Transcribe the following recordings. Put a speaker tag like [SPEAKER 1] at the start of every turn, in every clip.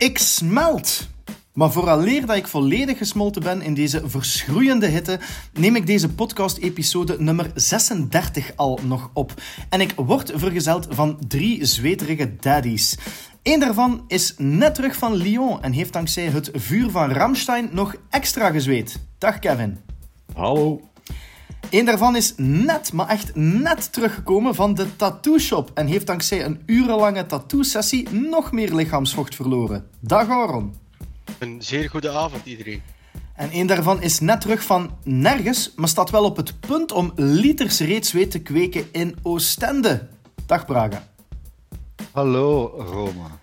[SPEAKER 1] Ik smelt! Maar vooraleer dat ik volledig gesmolten ben in deze verschroeiende hitte, neem ik deze podcast-episode nummer 36 al nog op. En ik word vergezeld van drie zweterige daddies. Eén daarvan is net terug van Lyon en heeft dankzij het vuur van Ramstein nog extra gezweet. Dag Kevin.
[SPEAKER 2] Hallo.
[SPEAKER 1] Eén daarvan is net, maar echt net teruggekomen van de tattoo shop en heeft dankzij een urenlange tattoo-sessie nog meer lichaamsvocht verloren. Dag Aaron.
[SPEAKER 3] Een zeer goede avond iedereen.
[SPEAKER 1] En één daarvan is net terug van nergens, maar staat wel op het punt om liters reeds weet te kweken in Oostende. Dag Braga.
[SPEAKER 4] Hallo Roma.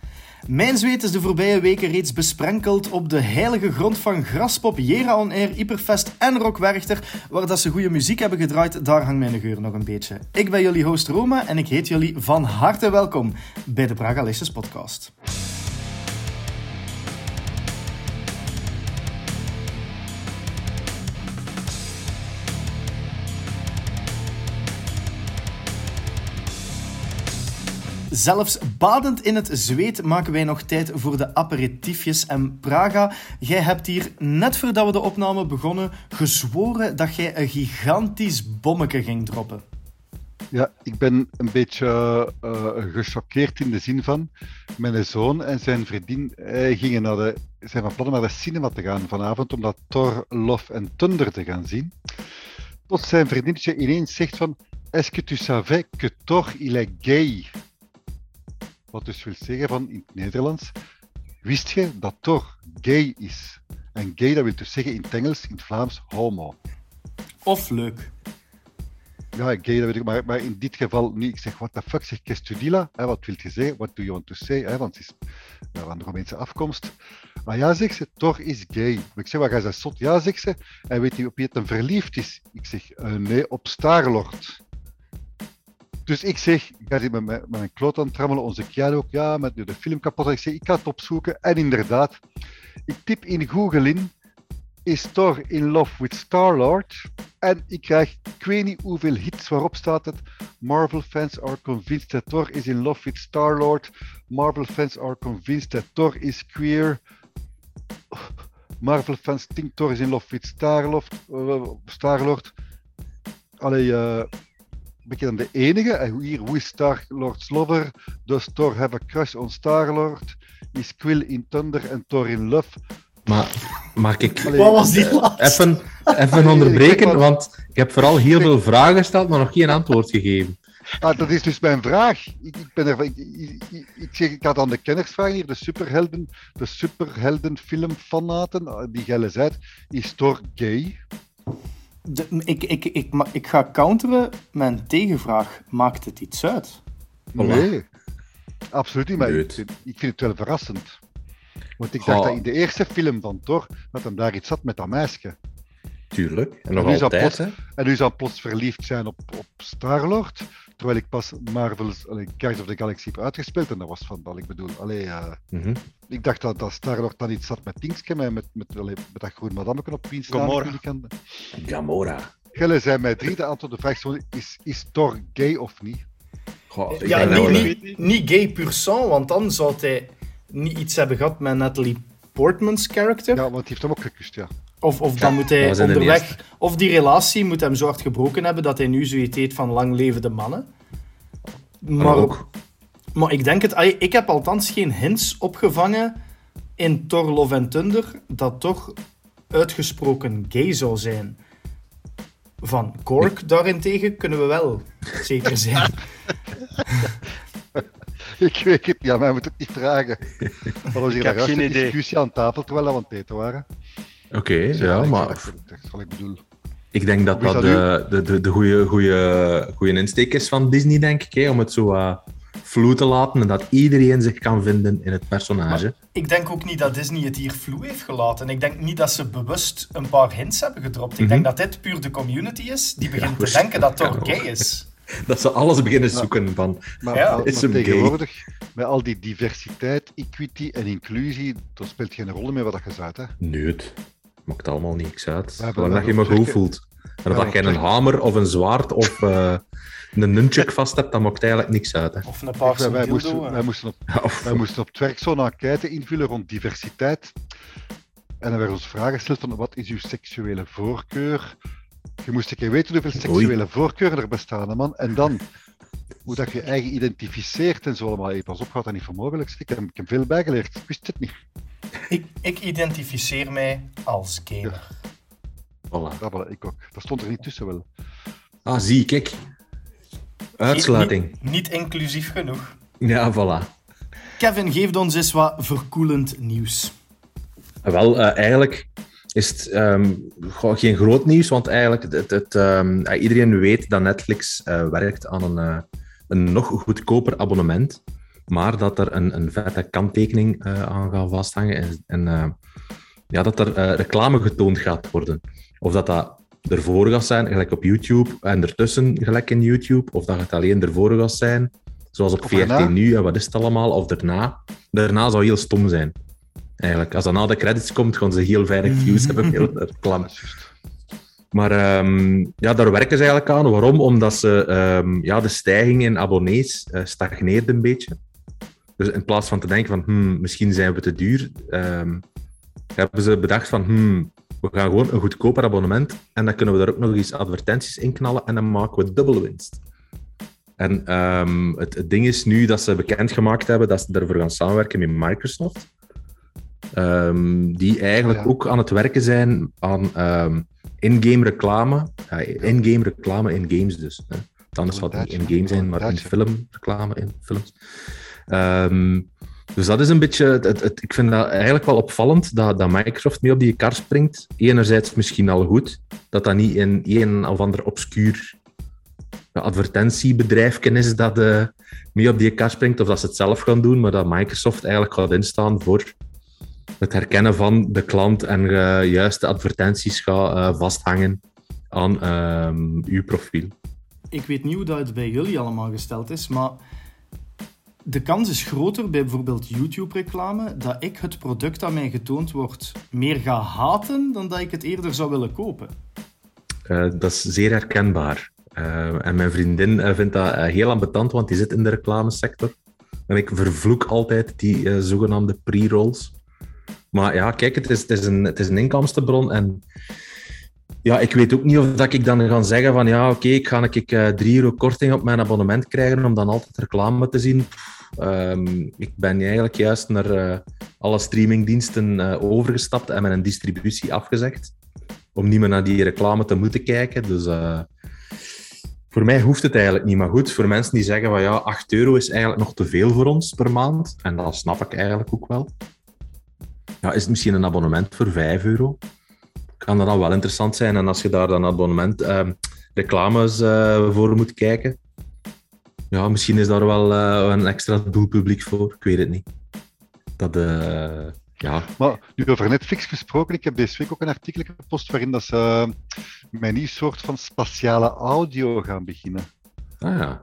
[SPEAKER 1] Mijn zweet is de voorbije weken reeds besprenkeld op de heilige grond van Graspop, Jera On Air, Hyperfest en Rock Werchter, waar dat ze goede muziek hebben gedraaid, daar hangt mijn geur nog een beetje. Ik ben jullie host Roma en ik heet jullie van harte welkom bij de Licious podcast. Zelfs badend in het zweet maken wij nog tijd voor de aperitiefjes. En Praga, jij hebt hier, net voordat we de opname begonnen, gezworen dat jij een gigantisch bommetje ging droppen.
[SPEAKER 4] Ja, ik ben een beetje uh, gechoqueerd in de zin van mijn zoon en zijn vriendin uh, gingen naar de, zijn van plan naar de cinema te gaan vanavond om dat Thor, Love en Thunder te gaan zien. Tot zijn vriendinnetje ineens zegt van Est-ce que tu savais que Thor il est gay? Wat dus wil zeggen van in het Nederlands, wist je dat Thor gay is? En gay, dat wil dus zeggen in het Engels, in het Vlaams, homo.
[SPEAKER 1] Of leuk.
[SPEAKER 4] Ja, gay, dat weet ik, maar, maar in dit geval niet. Ik zeg, what the fuck, zeg, dis là? Wat wil je zeggen? What do you want to say? Hè, want het is ja, van de Romeinse afkomst. Maar ja, zegt ze, Thor is gay. Maar ik zeg, wat ga je zot? Ja, zegt ze. En weet je op wie het hem verliefd is? Ik zeg, uh, nee, op Starlord. Dus ik zeg, ik ga met, met, met mijn kloot aan het trammelen, onze Kian ook, ja, met de film kapot. Ik zeg, ik ga het opzoeken. En inderdaad, ik typ in Google in, is Thor in love with Star-Lord? En ik krijg, ik weet niet hoeveel hits waarop staat het. Marvel fans are convinced that Thor is in love with Star-Lord. Marvel fans are convinced that Thor is queer. Marvel fans think Thor is in love with Star-Lord. Star-Lord. Allee, uh, ben je dan de enige? En hier, hoe is Star-Lord's lover? Does Thor have a crush on Star-Lord? Is Quill in Thunder en Thor in Love?
[SPEAKER 2] Maar mag ik
[SPEAKER 1] Wat was die laatste?
[SPEAKER 2] even, even onderbreken? Want ik heb vooral heel veel vragen gesteld, maar nog geen antwoord gegeven.
[SPEAKER 4] Ah, dat is dus mijn vraag. Ik, ik, ben er, ik, ik, ik, zeg, ik had aan de kenners vragen hier, de superhelden, de superheldenfilmfanaten, die gelle zei, is Thor gay?
[SPEAKER 1] De, ik, ik, ik, ma- ik ga counteren met een tegenvraag. Maakt het iets uit?
[SPEAKER 4] Nee, absoluut niet. Maar ik, vind- ik vind het wel verrassend. Want ik dacht dat in de eerste film van Thor, dat hem daar iets zat met dat meisje.
[SPEAKER 2] Tuurlijk. En nog
[SPEAKER 4] Nu is dat
[SPEAKER 2] altijd,
[SPEAKER 4] plots-
[SPEAKER 2] hè?
[SPEAKER 4] En nu zou plots verliefd zijn op, op Star-Lord. Terwijl ik pas Marvel's allee, Guardians of the Galaxy heb uitgespeeld. En dat was van, dat ik bedoel, allee, eh,
[SPEAKER 2] Mhm.
[SPEAKER 4] ik dacht dat, dat Star-Lord dan iets zat met Dingske, met, met, met, allee, met dat groen madameke op ik
[SPEAKER 3] Gamora.
[SPEAKER 4] kan.
[SPEAKER 2] Gamora.
[SPEAKER 4] Gelle zijn mij drie, de antwoord op de vraag is gewoon, is, is Thor gay of niet?
[SPEAKER 2] Goh,
[SPEAKER 1] Ja, niet, niet gay pur sang, want dan zou hij niet iets hebben gehad met Natalie Portman's character.
[SPEAKER 4] Ja, want die heeft hem ook gekust, ja.
[SPEAKER 1] Of, of dan moet hij onderweg... Of die relatie moet hem zo hard gebroken hebben dat hij nu zoiets heet van lang levende mannen. Maar,
[SPEAKER 2] ook.
[SPEAKER 1] maar ik denk het... Ik heb althans geen hints opgevangen in Thor Love and Thunder dat toch uitgesproken gay zou zijn. Van Kork daarentegen kunnen we wel zeker zijn.
[SPEAKER 4] Ik weet het niet, aan mij moet het niet vragen. Dat was hier
[SPEAKER 3] heb
[SPEAKER 4] daar
[SPEAKER 3] geen
[SPEAKER 4] een
[SPEAKER 3] idee.
[SPEAKER 4] discussie aan tafel terwijl we aan het eten waren.
[SPEAKER 2] Oké, ja,
[SPEAKER 4] ik-
[SPEAKER 2] maar
[SPEAKER 4] Dat is wat ik bedoel.
[SPEAKER 2] ik denk dat dat
[SPEAKER 4] dat
[SPEAKER 2] de, de, de, de goede, goede, goede insteek is van Disney, denk ik. Hè, om het zo eh vloe te laten en dat iedereen zich kan vinden in het personage.
[SPEAKER 1] Ik denk ook niet dat Disney het hier vloe heeft gelaten. Ik denk niet dat ze bewust een paar hints hebben gedropt. Ik
[SPEAKER 2] Mhm.
[SPEAKER 1] denk dat dit puur de community is die begint te denken dat Thor gay is.
[SPEAKER 2] Dat ze alles beginnen zoeken van...
[SPEAKER 4] Maar,
[SPEAKER 1] Ja.
[SPEAKER 4] al-
[SPEAKER 2] Is
[SPEAKER 4] maar
[SPEAKER 2] hem gay?
[SPEAKER 4] tegenwoordig, met al die diversiteit, equity en inclusie, dat speelt geen rol meer wat dat je zuidt. Hè.
[SPEAKER 2] Nee, het maakt allemaal niks uit. Zolang dat je je maar goed voelt. Maar dat jij een hamer of een zwaard of eh, een nunchuk vast hebt, dat maakt eigenlijk niks uit. Hè.
[SPEAKER 1] Of een
[SPEAKER 4] Wij,
[SPEAKER 1] paarse
[SPEAKER 4] wij, moesten, wij, moesten op,
[SPEAKER 2] Ja, of-
[SPEAKER 4] wij moesten op het werk zo'n enquête invullen rond diversiteit. En dan werd ons vragen gesteld van wat is uw seksuele voorkeur? Je moest een keer weten hoeveel seksuele voorkeuren er bestaan, man. En dan hoe dat je eigen identificeert en zo allemaal. Hey, pas op, gaat dat niet voor mogelijk. Ik heb, ik heb veel bijgeleerd, ik wist het niet.
[SPEAKER 1] Ik, ik identificeer mij als gamer.
[SPEAKER 2] Voilà.
[SPEAKER 4] Ja, voilà, ik ook. Dat stond er niet tussen wel.
[SPEAKER 2] Ah, zie, kijk. Uitsluiting.
[SPEAKER 1] Niet, niet inclusief genoeg.
[SPEAKER 2] Ja, voilà.
[SPEAKER 1] Kevin, geef ons eens wat verkoelend nieuws.
[SPEAKER 2] Wel, eh, eigenlijk is het ehm, geen groot nieuws, want eigenlijk het, het, ehm, iedereen weet dat Netflix eh, werkt aan een, eh, een nog goedkoper abonnement, maar dat er een, een vette kanttekening eh, aan gaat vasthangen en, en ja, dat er reclame getoond gaat worden. Of dat dat ervoor gaat zijn, gelijk op YouTube, en ertussen, gelijk in YouTube, of dat het alleen ervoor gaat zijn, zoals op
[SPEAKER 4] Of
[SPEAKER 2] VRT nu, en wat is het allemaal, of daarna. Daarna zou heel stom zijn. Eigenlijk, als dat na de credits komt, gaan ze heel weinig views hebben, veel. Maar ehm, ja, daar werken ze eigenlijk aan. Waarom? Omdat ze, ehm, ja, de stijging in abonnees eh, stagneert een beetje. Dus in plaats van te denken van, hmm, misschien zijn we te duur, ehm, hebben ze bedacht van, hmm, we gaan gewoon een goedkoper abonnement en dan kunnen we daar ook nog eens advertenties in knallen en dan maken we dubbele winst. En het, het ding is nu dat ze bekendgemaakt hebben dat ze ervoor gaan samenwerken met Microsoft. Ehm, die eigenlijk
[SPEAKER 4] Ja.
[SPEAKER 2] ook aan het werken zijn aan ehm, in-game reclame. Ja, in-game reclame in games dus. Hè. Anders zal het niet in-game zijn, maar in
[SPEAKER 4] Inderdaad, ja.
[SPEAKER 2] filmreclame, in films. Ehm, dus dat is een beetje... Het, het- het- ik vind dat eigenlijk wel opvallend dat, dat Microsoft nu op die kar springt. Enerzijds misschien al goed, dat dat niet in een of ander obscuur ja, advertentiebedrijfje is dat eh mee op die kar springt, of dat ze het zelf gaan doen, maar dat Microsoft eigenlijk gaat instaan voor het herkennen van de klant en eh, juist de advertenties gaat eh, vasthangen aan ehm, uw profiel.
[SPEAKER 1] Ik weet niet hoe dat het bij jullie allemaal gesteld is, maar de kans is groter bij bijvoorbeeld YouTube-reclame dat ik het product dat mij getoond wordt meer ga haten dan dat ik het eerder zou willen kopen.
[SPEAKER 2] Eh, dat is zeer herkenbaar. Eh, en mijn vriendin eh, vindt dat eh, heel ambetant, want die zit in de reclamesector. En ik vervloek altijd die eh, zogenaamde pre-rolls. Maar ja, kijk, het is, het, is een, het is een inkomstenbron. En ja, ik weet ook niet of dat ik dan ga zeggen van ja, oké, ik ga ik, eh 3 euro korting op mijn abonnement krijgen om dan altijd reclame te zien. Ehm, ik ben eigenlijk juist naar eh, alle streamingdiensten eh, overgestapt en mijn distributie afgezegd om niet meer naar die reclame te moeten kijken. Dus eh, voor mij hoeft het eigenlijk niet. Maar goed, voor mensen die zeggen van ja, 8 euro is eigenlijk nog te veel voor ons per maand. En dat snap ik eigenlijk ook wel. Ja, is het misschien een abonnement voor 5 euro? Kan dat dan wel interessant zijn? En als je daar dan abonnement eh, reclames eh, voor moet kijken, ja, misschien is daar wel eh, een extra doelpubliek voor. Ik weet het niet. Dat, eh, ja,
[SPEAKER 4] Maar nu over Netflix gesproken, ik heb deze week ook een artikel gepost waarin dat ze met een nieuw soort van spatiale audio gaan beginnen.
[SPEAKER 2] ah ja.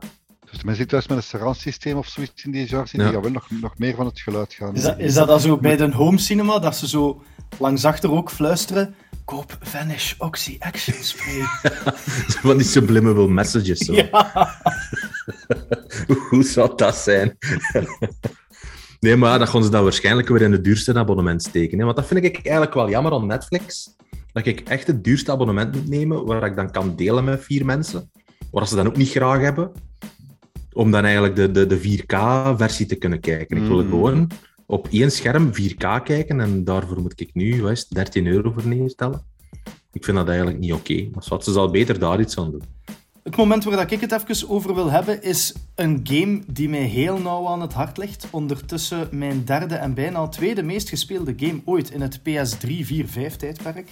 [SPEAKER 4] Dus mensen die thuis met een surround systeem of zoiets in die zitten,
[SPEAKER 2] Ja.
[SPEAKER 4] die gaan wel nog, nog meer van het geluid gaan.
[SPEAKER 1] Is dat, is dat dan zo bij de home cinema, dat ze zo langs achter ook fluisteren? Koop Vanish Oxy Action Spray.
[SPEAKER 2] Van die subliminal messages. Zo.
[SPEAKER 1] ja.
[SPEAKER 2] Hoe zou dat zijn? nee, maar dan gaan ze dat waarschijnlijk weer in het duurste abonnement steken. Hè? Want dat vind ik eigenlijk wel jammer aan Netflix. Dat ik echt het duurste abonnement moet nemen, waar ik dan kan delen met vier mensen. Waar ze dan ook niet graag hebben. Om dan eigenlijk de, de, de 4K-versie te kunnen kijken. Ik wil
[SPEAKER 4] Mm.
[SPEAKER 2] gewoon op één scherm 4K kijken en daarvoor moet ik nu wat is het, 13 euro voor neerstellen. Ik vind dat eigenlijk niet oké. Maar zwart, ze zal beter daar iets aan doen.
[SPEAKER 1] Het moment waar dat ik het even over wil hebben, is een game die mij heel nauw aan het hart ligt. Ondertussen mijn derde en bijna tweede meest gespeelde game ooit in het PS3 4-5 tijdperk.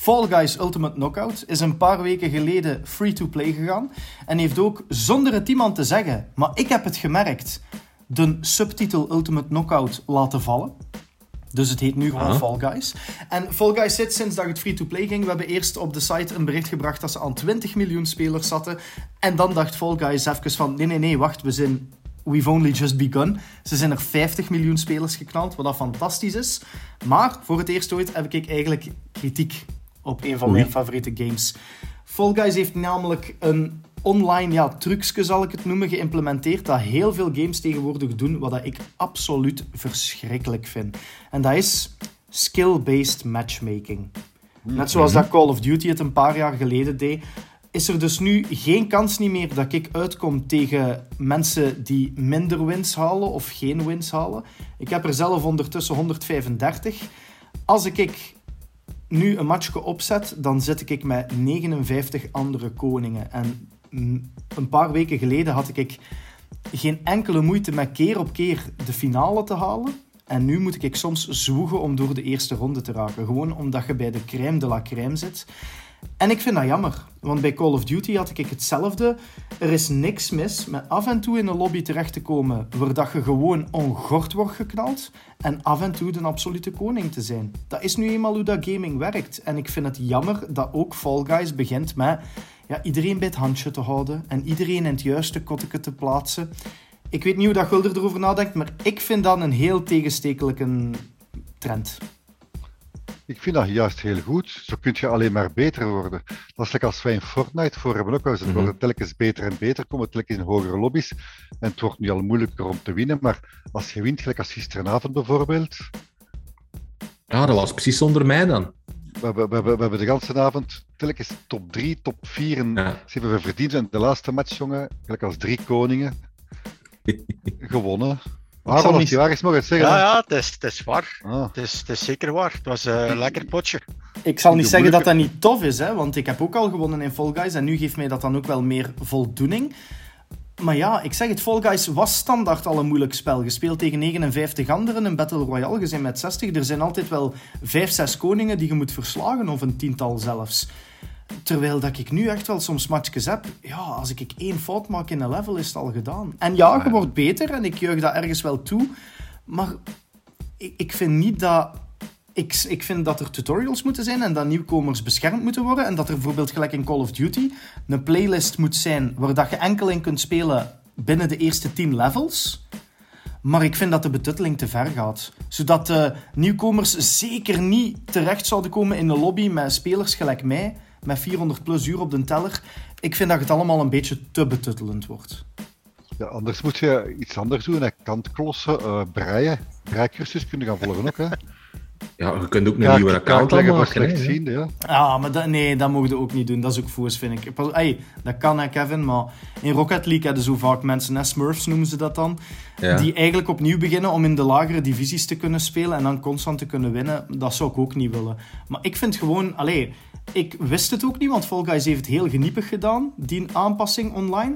[SPEAKER 1] Fall Guys Ultimate Knockout is een paar weken geleden free-to-play gegaan. En heeft ook, zonder het iemand te zeggen, maar ik heb het gemerkt, de subtitel Ultimate Knockout laten vallen. Dus het heet nu gewoon
[SPEAKER 2] Ah.
[SPEAKER 1] Fall Guys. En Fall Guys zit sinds dat het free-to-play ging. We hebben eerst op de site een bericht gebracht dat ze aan 20 miljoen spelers zaten. En dan dacht Fall Guys even van, nee, nee, nee, wacht, we zijn... We've only just begun. Ze zijn er 50 miljoen spelers geknald, wat dat fantastisch is. Maar voor het eerst ooit heb ik eigenlijk kritiek op een van
[SPEAKER 2] Oei.
[SPEAKER 1] mijn favoriete games. Fall Guys heeft namelijk een online ja, trucje, zal ik het noemen, geïmplementeerd dat heel veel games tegenwoordig doen, wat dat ik absoluut verschrikkelijk vind. En dat is skill-based matchmaking. Net zoals dat Call of Duty het een paar jaar geleden deed, is er dus nu geen kans niet meer dat ik uitkom tegen mensen die minder wins halen of geen wins halen. Ik heb er zelf ondertussen 135. Als ik nu een matchje opzet, dan zit ik met 59 andere koningen. En een paar weken geleden had ik geen enkele moeite met keer op keer de finale te halen. En nu moet ik soms zwoegen om door de eerste ronde te raken. Gewoon omdat je bij de crème de la crème zit. En ik vind dat jammer, want bij Call of Duty had ik hetzelfde. Er is niks mis met af en toe in een lobby terecht te komen waar dat je gewoon ongord wordt geknald en af en toe de absolute koning te zijn. Dat is nu eenmaal hoe dat gaming werkt. En ik vind het jammer dat ook Fall Guys begint met ja, iedereen bij het handje te houden en iedereen in het juiste kotteke te plaatsen. Ik weet niet hoe dat Gulder erover nadenkt, maar ik vind dat een heel tegenstrekelijke trend.
[SPEAKER 4] Ik vind dat juist heel goed. Zo kun je alleen maar beter worden. Dat is lekker als wij in Fortnite voor hebben ook. Het mhm. wordt telkens beter en beter, komen telkens in hogere lobby's. En het wordt nu al moeilijker om te winnen. Maar als je wint, gelijk als gisteravond bijvoorbeeld.
[SPEAKER 2] Ja, dat was precies zonder mij dan.
[SPEAKER 4] We, we, we, we hebben de hele avond telkens top 3, top 4 en ja. ze hebben we verdiend. En de laatste match, jongen, gelijk als drie koningen, gewonnen. Waarom niet... waar is, mogen zeggen?
[SPEAKER 3] Ja, ja, het is, het is waar. Ah. Het, is, het is zeker waar. Het was een lekker potje.
[SPEAKER 1] Ik zal niet zeggen dat dat niet tof is, hè, want ik heb ook al gewonnen in Fall Guys en nu geeft mij dat dan ook wel meer voldoening. Maar ja, ik zeg het, Fall Guys was standaard al een moeilijk spel. Gespeeld tegen 59 anderen, een Battle Royale gezien met 60. Er zijn altijd wel 5, 6 koningen die je moet verslagen, of een tiental zelfs. Terwijl dat ik nu echt wel soms matchjes heb. Ja, als ik één fout maak in een level, is het al gedaan. En ja, je wordt beter en ik juich dat ergens wel toe. Maar ik, ik vind niet dat ik, ik vind dat er tutorials moeten zijn en dat nieuwkomers beschermd moeten worden. En dat er bijvoorbeeld gelijk in Call of Duty een playlist moet zijn waar dat je enkel in kunt spelen binnen de eerste 10 levels. Maar ik vind dat de betutteling te ver gaat. Zodat de nieuwkomers zeker niet terecht zouden komen in een lobby met spelers gelijk mij met 400 plus uur op de teller. Ik vind dat het allemaal een beetje te betuttelend wordt.
[SPEAKER 4] Ja, anders moet je iets anders doen. Kantklossen, uh, breien. Breikursus kunnen gaan volgen ook. Hè.
[SPEAKER 2] Ja, je kunt ook een nieuwe account
[SPEAKER 4] aanmaken. zien, ja.
[SPEAKER 1] Ah, maar dat, nee, dat mogen je ook niet doen. Dat is ook voers, vind ik. Hey, dat kan, hè, Kevin, maar in Rocket League hebben zo vaak mensen, hè, Smurfs noemen ze dat dan, die eigenlijk opnieuw beginnen om in de lagere divisies te kunnen spelen en dan constant te kunnen winnen. Dat zou ik ook niet willen. Maar ik vind gewoon, allee, ik wist het ook niet, want Fall Guys heeft het heel geniepig gedaan, die aanpassing online.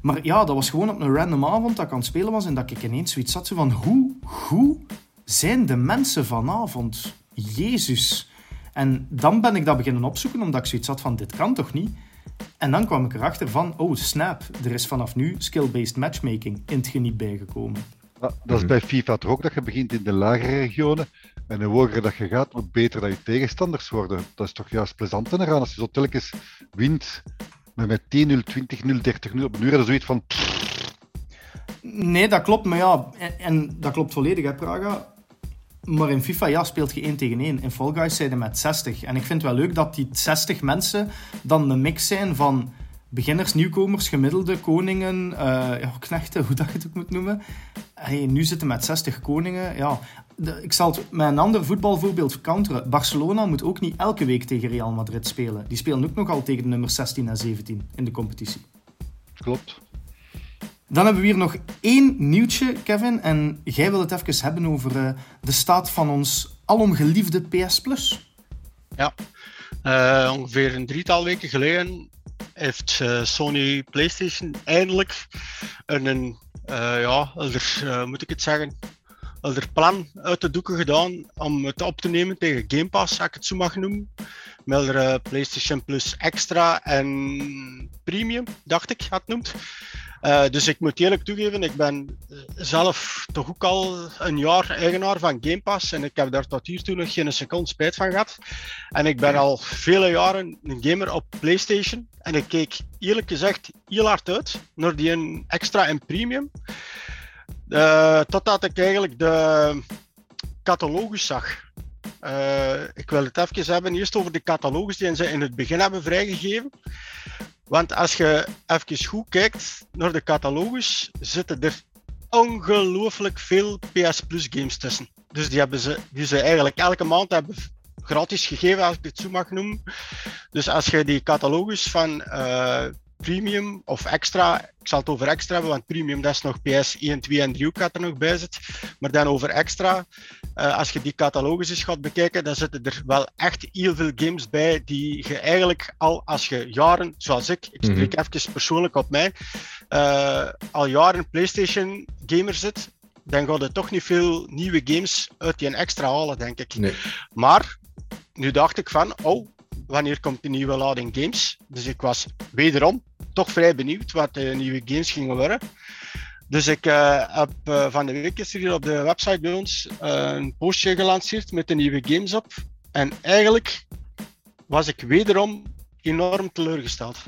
[SPEAKER 1] Maar ja, dat was gewoon op een random avond dat ik aan het spelen was en dat ik ineens zoiets zat van hoe, hoe zijn de mensen vanavond? Jezus. En dan ben ik dat beginnen opzoeken, omdat ik zoiets had van, dit kan toch niet? En dan kwam ik erachter van, oh snap, er is vanaf nu skill-based matchmaking in het geniet bijgekomen.
[SPEAKER 4] Dat is mhm. bij FIFA toch ook, dat je begint in de lagere regionen. En hoe hoger dat je gaat, hoe beter dat je tegenstanders worden. Dat is toch juist plezant eraan. Als je zo telkens wint met 10-0, 20-0, 30-0 op een uur, dat is zoiets van...
[SPEAKER 1] Nee, dat klopt. Maar ja, en, en dat klopt volledig, hè, Praga. Maar in FIFA ja, speelt je 1 tegen 1. In Fall Guys zijn er met 60. En ik vind het wel leuk dat die 60 mensen dan een mix zijn van beginners, nieuwkomers, gemiddelde koningen, uh, ja, knechten, hoe dat je het ook moet noemen. Hey, nu zitten met 60 koningen. Ja, ik zal het met een ander voetbalvoorbeeld counteren. Barcelona moet ook niet elke week tegen Real Madrid spelen. Die spelen ook nogal tegen de nummer 16 en 17 in de competitie.
[SPEAKER 4] Klopt.
[SPEAKER 1] Dan hebben we hier nog één nieuwtje, Kevin. En jij wil het even hebben over uh, de staat van ons alomgeliefde PS Plus.
[SPEAKER 3] Ja, uh, ongeveer een drietal weken geleden heeft uh, Sony PlayStation eindelijk een, een ja, elder, moet ik het zeggen, elder plan uit de doeken gedaan om het op te nemen tegen Game Pass, als ik het zo mag noemen. Met PlayStation Plus Extra en Premium, dacht ik, had het noemt. Uh, dus ik moet eerlijk toegeven, ik ben eh, zelf toch ook al een jaar eigenaar van Game Pass en ik heb daar tot hiertoe nog geen seconde spijt van gehad. En ik ben al vele jaren een gamer op PlayStation en ik keek eerlijk gezegd heel hard uit naar die extra en premium. Uh, totdat ik eigenlijk de catalogus zag. Uh, ik wil het even hebben eerst over de catalogus die ze in het begin hebben vrijgegeven. Want als je even goed kijkt naar de catalogus, zitten er ongelooflijk veel PS Plus games tussen. Dus die hebben ze, die ze eigenlijk elke maand hebben gratis gegeven, als ik het zo mag noemen. Dus als je die catalogus van uh, premium of extra, ik zal het over extra hebben, want premium dat is nog PS 1, 2 en 3 ook er nog bij zit. Maar dan over extra, uh, als je die catalogus eens gaat bekijken, dan zitten er wel echt heel veel games bij die je eigenlijk al als je jaren, zoals ik, ik spreek mm -hmm. even persoonlijk op mij, uh, al jaren PlayStation gamer zit, dan gaat er toch niet veel nieuwe games uit die extra halen, denk ik.
[SPEAKER 2] Nee.
[SPEAKER 3] Maar nu dacht ik van, oh, wanneer komt de nieuwe lading games? Dus ik was wederom toch vrij benieuwd wat de nieuwe games gingen worden. Dus ik uh, heb uh, van de week is er hier op de website bij ons uh, een postje gelanceerd met de nieuwe games op. En eigenlijk was ik wederom enorm teleurgesteld.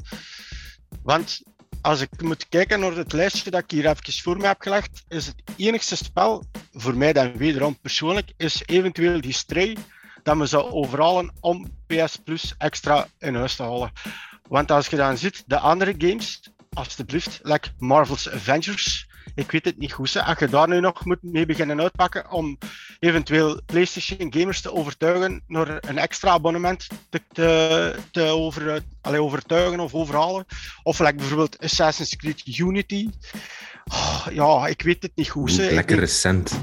[SPEAKER 3] Want als ik moet kijken naar het lijstje dat ik hier even voor me heb gelegd, is het enigste spel, voor mij dan wederom persoonlijk, is eventueel die Stray, dat we zou overhalen om PS Plus extra in huis te halen. Want als je dan ziet, de andere games, alsjeblieft, like Marvel's Avengers, ik weet het niet goed. Hè. Als je daar nu nog moet mee beginnen uitpakken om eventueel PlayStation gamers te overtuigen naar een extra abonnement te, te, te over, allee, overtuigen of overhalen. Of like bijvoorbeeld Assassin's Creed Unity. Oh, ja, ik weet het niet goed. Hè.
[SPEAKER 2] Lekker recent.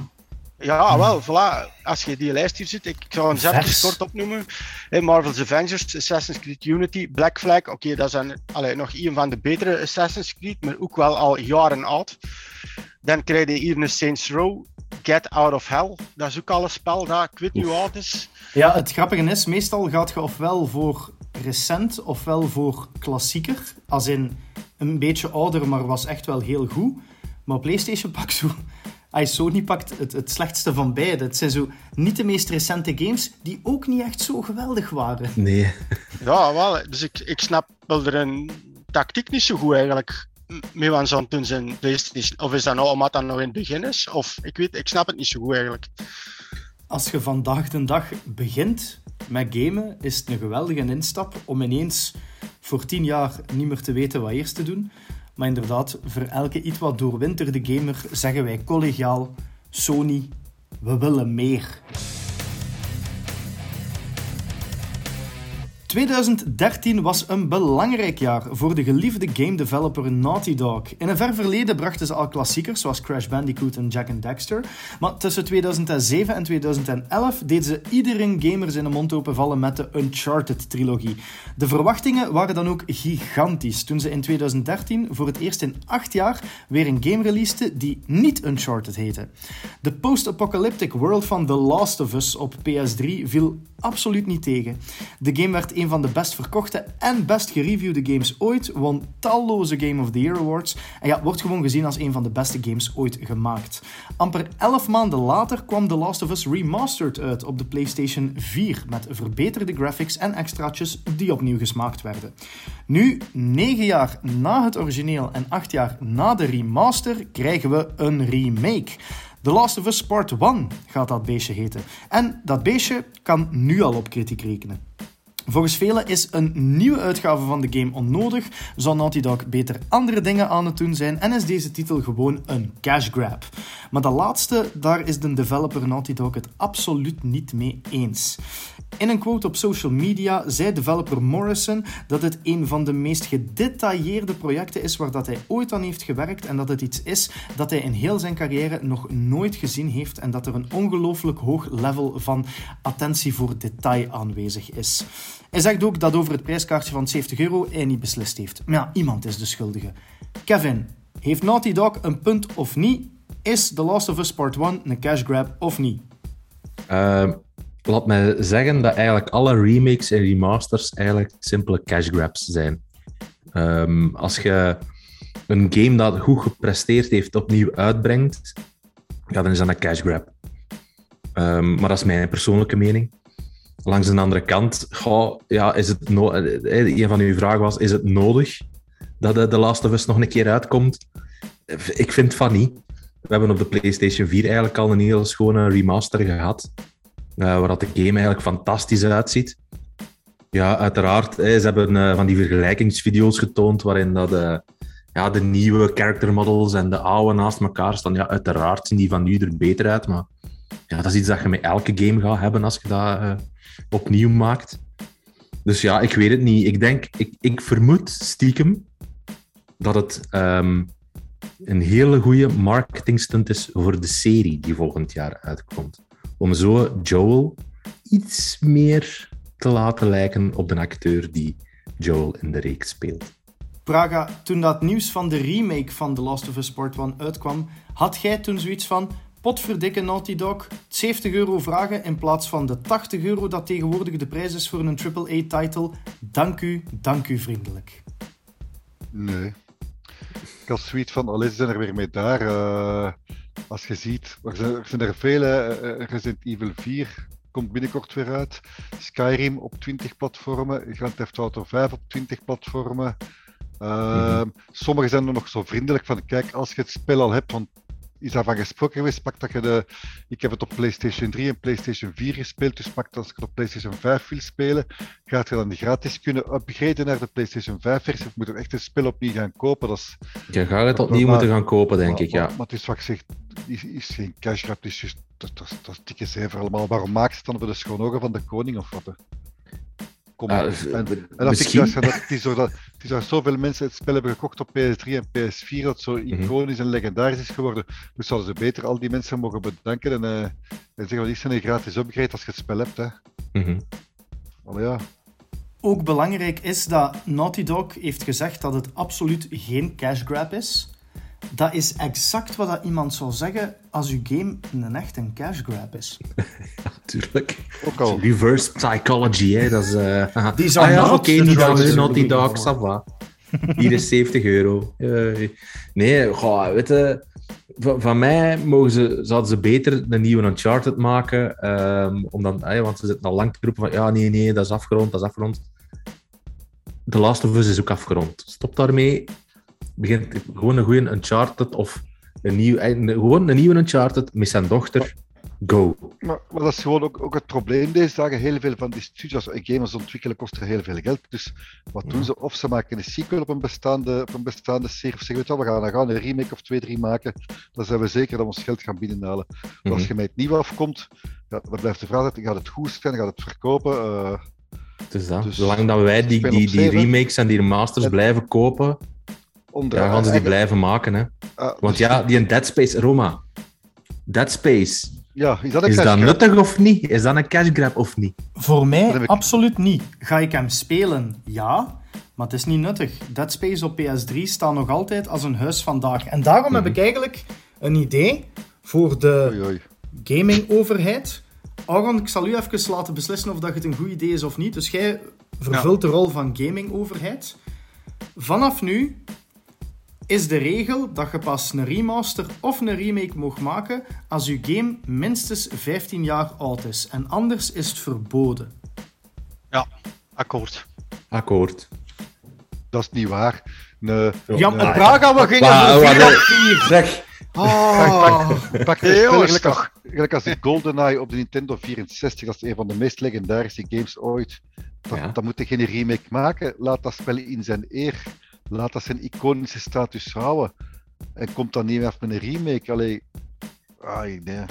[SPEAKER 3] Ja, wel, voilà. Als je die lijst hier ziet, ik zou hem zelf kort opnoemen. Marvel's Avengers, Assassin's Creed Unity, Black Flag. Oké, okay, dat is allee, nog een van de betere Assassin's Creed, maar ook wel al jaren oud. Dan krijg je hier een Saints Row, Get Out of Hell. Dat is ook al een spel dat ik weet niet hoe oud is.
[SPEAKER 1] Ja, het grappige is, meestal gaat je ofwel voor recent ofwel voor klassieker. Als in een beetje ouder, maar was echt wel heel goed. Maar PlayStation pakt zo als Sony pakt het, het slechtste van beide. Het zijn zo niet de meest recente games die ook niet echt zo geweldig waren.
[SPEAKER 2] Nee.
[SPEAKER 3] Ja, wel. Dus ik, ik snap wel er een tactiek niet zo goed eigenlijk mee aan zo'n toen zijn PlayStation. Of is dat nou omdat dat nog in het begin is? Of ik weet, ik snap het niet zo goed eigenlijk.
[SPEAKER 1] Als je vandaag de dag begint met gamen, is het een geweldige instap om ineens voor tien jaar niet meer te weten wat eerst te doen. Maar inderdaad, voor elke iets wat doorwinterde gamer zeggen wij collegiaal: Sony, we willen meer. 2013 was een belangrijk jaar voor de geliefde game developer Naughty Dog. In een ver verleden brachten ze al klassiekers zoals Crash Bandicoot en Jack and Dexter, maar tussen 2007 en 2011 deden ze iedereen gamers in de mond openvallen met de Uncharted-trilogie. De verwachtingen waren dan ook gigantisch toen ze in 2013 voor het eerst in acht jaar weer een game releasten die niet Uncharted heette. De post-apocalyptic world van The Last of Us op PS3 viel absoluut niet tegen. De game werd een van de best verkochte en best gereviewde games ooit, won talloze Game of the Year Awards en ja, wordt gewoon gezien als een van de beste games ooit gemaakt. Amper 11 maanden later kwam The Last of Us Remastered uit op de PlayStation 4 met verbeterde graphics en extraatjes die opnieuw gesmaakt werden. Nu, 9 jaar na het origineel en 8 jaar na de remaster, krijgen we een remake. The Last of Us Part 1 gaat dat beestje heten. En dat beestje kan nu al op kritiek rekenen. Volgens velen is een nieuwe uitgave van de game onnodig, zou Naughty Dog beter andere dingen aan het doen zijn en is deze titel gewoon een cash grab. Maar dat laatste, daar is de developer Naughty Dog het absoluut niet mee eens. In een quote op social media zei developer Morrison dat het een van de meest gedetailleerde projecten is waar dat hij ooit aan heeft gewerkt en dat het iets is dat hij in heel zijn carrière nog nooit gezien heeft en dat er een ongelooflijk hoog level van attentie voor detail aanwezig is. Hij zegt ook dat over het prijskaartje van 70 euro hij niet beslist heeft. Maar ja, iemand is de schuldige. Kevin, heeft Naughty Dog een punt of niet? Is The Last of Us Part 1 een cash grab of niet?
[SPEAKER 2] Uh, laat mij zeggen dat eigenlijk alle remakes en remasters eigenlijk simpele cash grabs zijn. Um, als je een game dat goed gepresteerd heeft opnieuw uitbrengt, ja, dan is dat een cash grab. Um, maar dat is mijn persoonlijke mening. Langs de andere kant, goh, ja, is het no eh, een van uw vragen was, is het nodig dat The Last of Us nog een keer uitkomt? Ik vind van niet. We hebben op de PlayStation 4 eigenlijk al een heel schone remaster gehad. waar dat de game eigenlijk fantastisch uitziet. Ja, uiteraard. Ze hebben van die vergelijkingsvideo's getoond waarin dat, ja, de nieuwe character models en de oude naast elkaar staan. Ja, uiteraard zien die van nu er beter uit, maar ja, dat is iets dat je met elke game gaat hebben als je dat opnieuw maakt. Dus ja, ik weet het niet. Ik denk, ik, ik vermoed stiekem dat het um, een hele goede marketingstunt is voor de serie die volgend jaar uitkomt. Om zo Joel iets meer te laten lijken op de acteur die Joel in de reeks speelt.
[SPEAKER 1] Praga, toen dat nieuws van de remake van The Last of Us Part 1 uitkwam, had jij toen zoiets van potverdikke Naughty Dog 70 euro vragen in plaats van de 80 euro dat tegenwoordig de prijs is voor een AAA-title? Dank u, dank u vriendelijk.
[SPEAKER 4] Nee. Ik had zoiets van, al zijn er weer mee daar. Uh, als je ziet, er zijn er, zijn er vele. Uh, Resident Evil 4 komt binnenkort weer uit. Skyrim op 20 platformen. Grand Theft Auto 5 op 20 platformen. Uh, mm-hmm. Sommigen zijn er nog zo vriendelijk van, kijk, als je het spel al hebt, want is daarvan gesproken geweest. Pak dat je de, ik heb het op PlayStation 3 en PlayStation 4 gespeeld, dus pak dat als je het op PlayStation 5 wil spelen, gaat je dan gratis kunnen upgraden naar de PlayStation 5 versie. Of moet je echt een spel opnieuw gaan kopen? Dat is,
[SPEAKER 2] je gaat het opnieuw moeten gaan kopen, denk
[SPEAKER 4] maar,
[SPEAKER 2] ik, ja.
[SPEAKER 4] Maar, maar, het is wat ik zeg, is, is geen cash grab, is just, dat, dat, dat is dikke zever allemaal. Waarom maakt het dan voor de schoon ogen van de koning of wat? Kom uh, en, en misschien... ik dat, het, is zo dat, het is dat zoveel mensen het spel hebben gekocht op PS3 en PS4 dat zo mhm. iconisch en legendarisch is geworden. Dus zouden ze beter al die mensen mogen bedanken en, uh, en zeggen: wat is een gratis upgrade als je het spel hebt. Hè. Allee, ja.
[SPEAKER 1] Ook belangrijk is dat Naughty Dog heeft gezegd dat het absoluut geen cash grab is. Dat is exact wat dat iemand zou zeggen als uw game een echt een cash grab is.
[SPEAKER 2] ja, tuurlijk. Ook al. Reverse psychology, hè. Dat is... Uh,
[SPEAKER 1] die zou ah, ja,
[SPEAKER 2] oké, okay, niet dat Naughty Dog, ça va. Hier is 70 euro. Uh, nee, goh, weet je, van, van, mij mogen ze, zouden ze beter een nieuwe Uncharted maken. Um, omdat, uh, want ze zitten al lang te roepen van ja, nee, nee, dat is afgerond, dat is afgerond. The Last of Us is ook afgerond. Stop daarmee begint gewoon een goede Uncharted of een nieuw, eh, gewoon een nieuwe Uncharted met zijn dochter. Go.
[SPEAKER 4] Maar, maar, dat is gewoon ook, ook het probleem deze dagen. Heel veel van die studios en gamers ontwikkelen kosten heel veel geld. Dus wat doen ze? Of ze maken een sequel op een bestaande, op een bestaande serie. Of ze zeggen, we gaan, we gaan een remake of twee, drie maken. Dan zijn we zeker dat we ons geld gaan binnenhalen. Als mhm. je met het nieuwe afkomt, ja, dan blijft de vraag, gaat het goed zijn? Gaat het verkopen? Uh,
[SPEAKER 2] het is dat. Dus Zolang dat wij die, die, die remakes en die remasters blijven kopen, ja, gaan ze die blijven maken. Hè. Uh, Want ja, die een Dead Space, Roma. Dead Space.
[SPEAKER 4] Ja, is dat, een
[SPEAKER 2] is dat nuttig of niet? Is dat een cash grab of niet?
[SPEAKER 1] Voor mij ik... absoluut niet. Ga ik hem spelen? Ja. Maar het is niet nuttig. Dead Space op PS3 staat nog altijd als een huis vandaag. En daarom heb mhm. ik eigenlijk een idee voor de gaming-overheid. Aron, ik zal u even laten beslissen of dat het een goed idee is of niet. Dus jij vervult de rol van gaming-overheid. Vanaf nu is de regel dat je pas een remaster of een remake mag maken als je game minstens 15 jaar oud is. En anders is het verboden.
[SPEAKER 3] Ja, akkoord.
[SPEAKER 2] Akkoord.
[SPEAKER 4] Dat is niet waar. Nee.
[SPEAKER 1] Ja, maar Praga, we gingen voor
[SPEAKER 2] Zeg.
[SPEAKER 4] Oh. Pak, pak gelijk, als, gelijk als de GoldenEye op de Nintendo 64, dat is een van de meest legendarische games ooit. Dat, ja. dat moet je geen remake maken. Laat dat spel in zijn eer laat dat zijn iconische status houden. En komt dan niet meer af met een remake. Allee, ah, nee.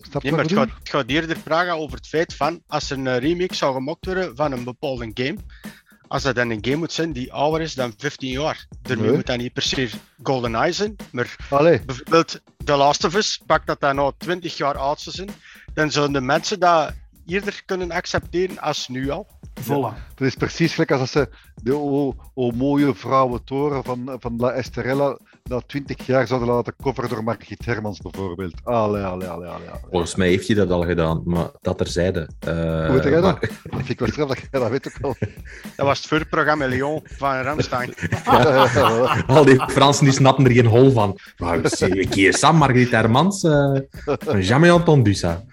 [SPEAKER 3] Snap nee, maar het gaat, het gaat, eerder vragen over het feit van als er een remake zou gemaakt worden van een bepaalde game, als dat dan een game moet zijn die ouder is dan 15 jaar. Daarmee nee. moet dat niet per se GoldenEye zijn, maar
[SPEAKER 4] Allee.
[SPEAKER 3] bijvoorbeeld The Last of Us, pak dat dat nou 20 jaar oud zou zijn, dan zouden de mensen dat eerder kunnen accepteren als nu al.
[SPEAKER 1] Voilà.
[SPEAKER 4] dat is precies gelijk als ze de o, o mooie vrouwen toren van, van La Esterella na 20 jaar zouden laten cover door Margriet Hermans bijvoorbeeld. Allee, allee, allee, allee,
[SPEAKER 2] Volgens mij heeft hij dat al gedaan, maar dat terzijde. Uh,
[SPEAKER 4] Hoe weet jij dat? Ik vind wel straf dat jij dat weet ook al.
[SPEAKER 3] Dat was het voorprogramma Lyon van Ramstein.
[SPEAKER 2] al die Fransen die snappen er geen hol van. Maar ik hier Sam, Margriet Hermans, uh, jamais entendu ça.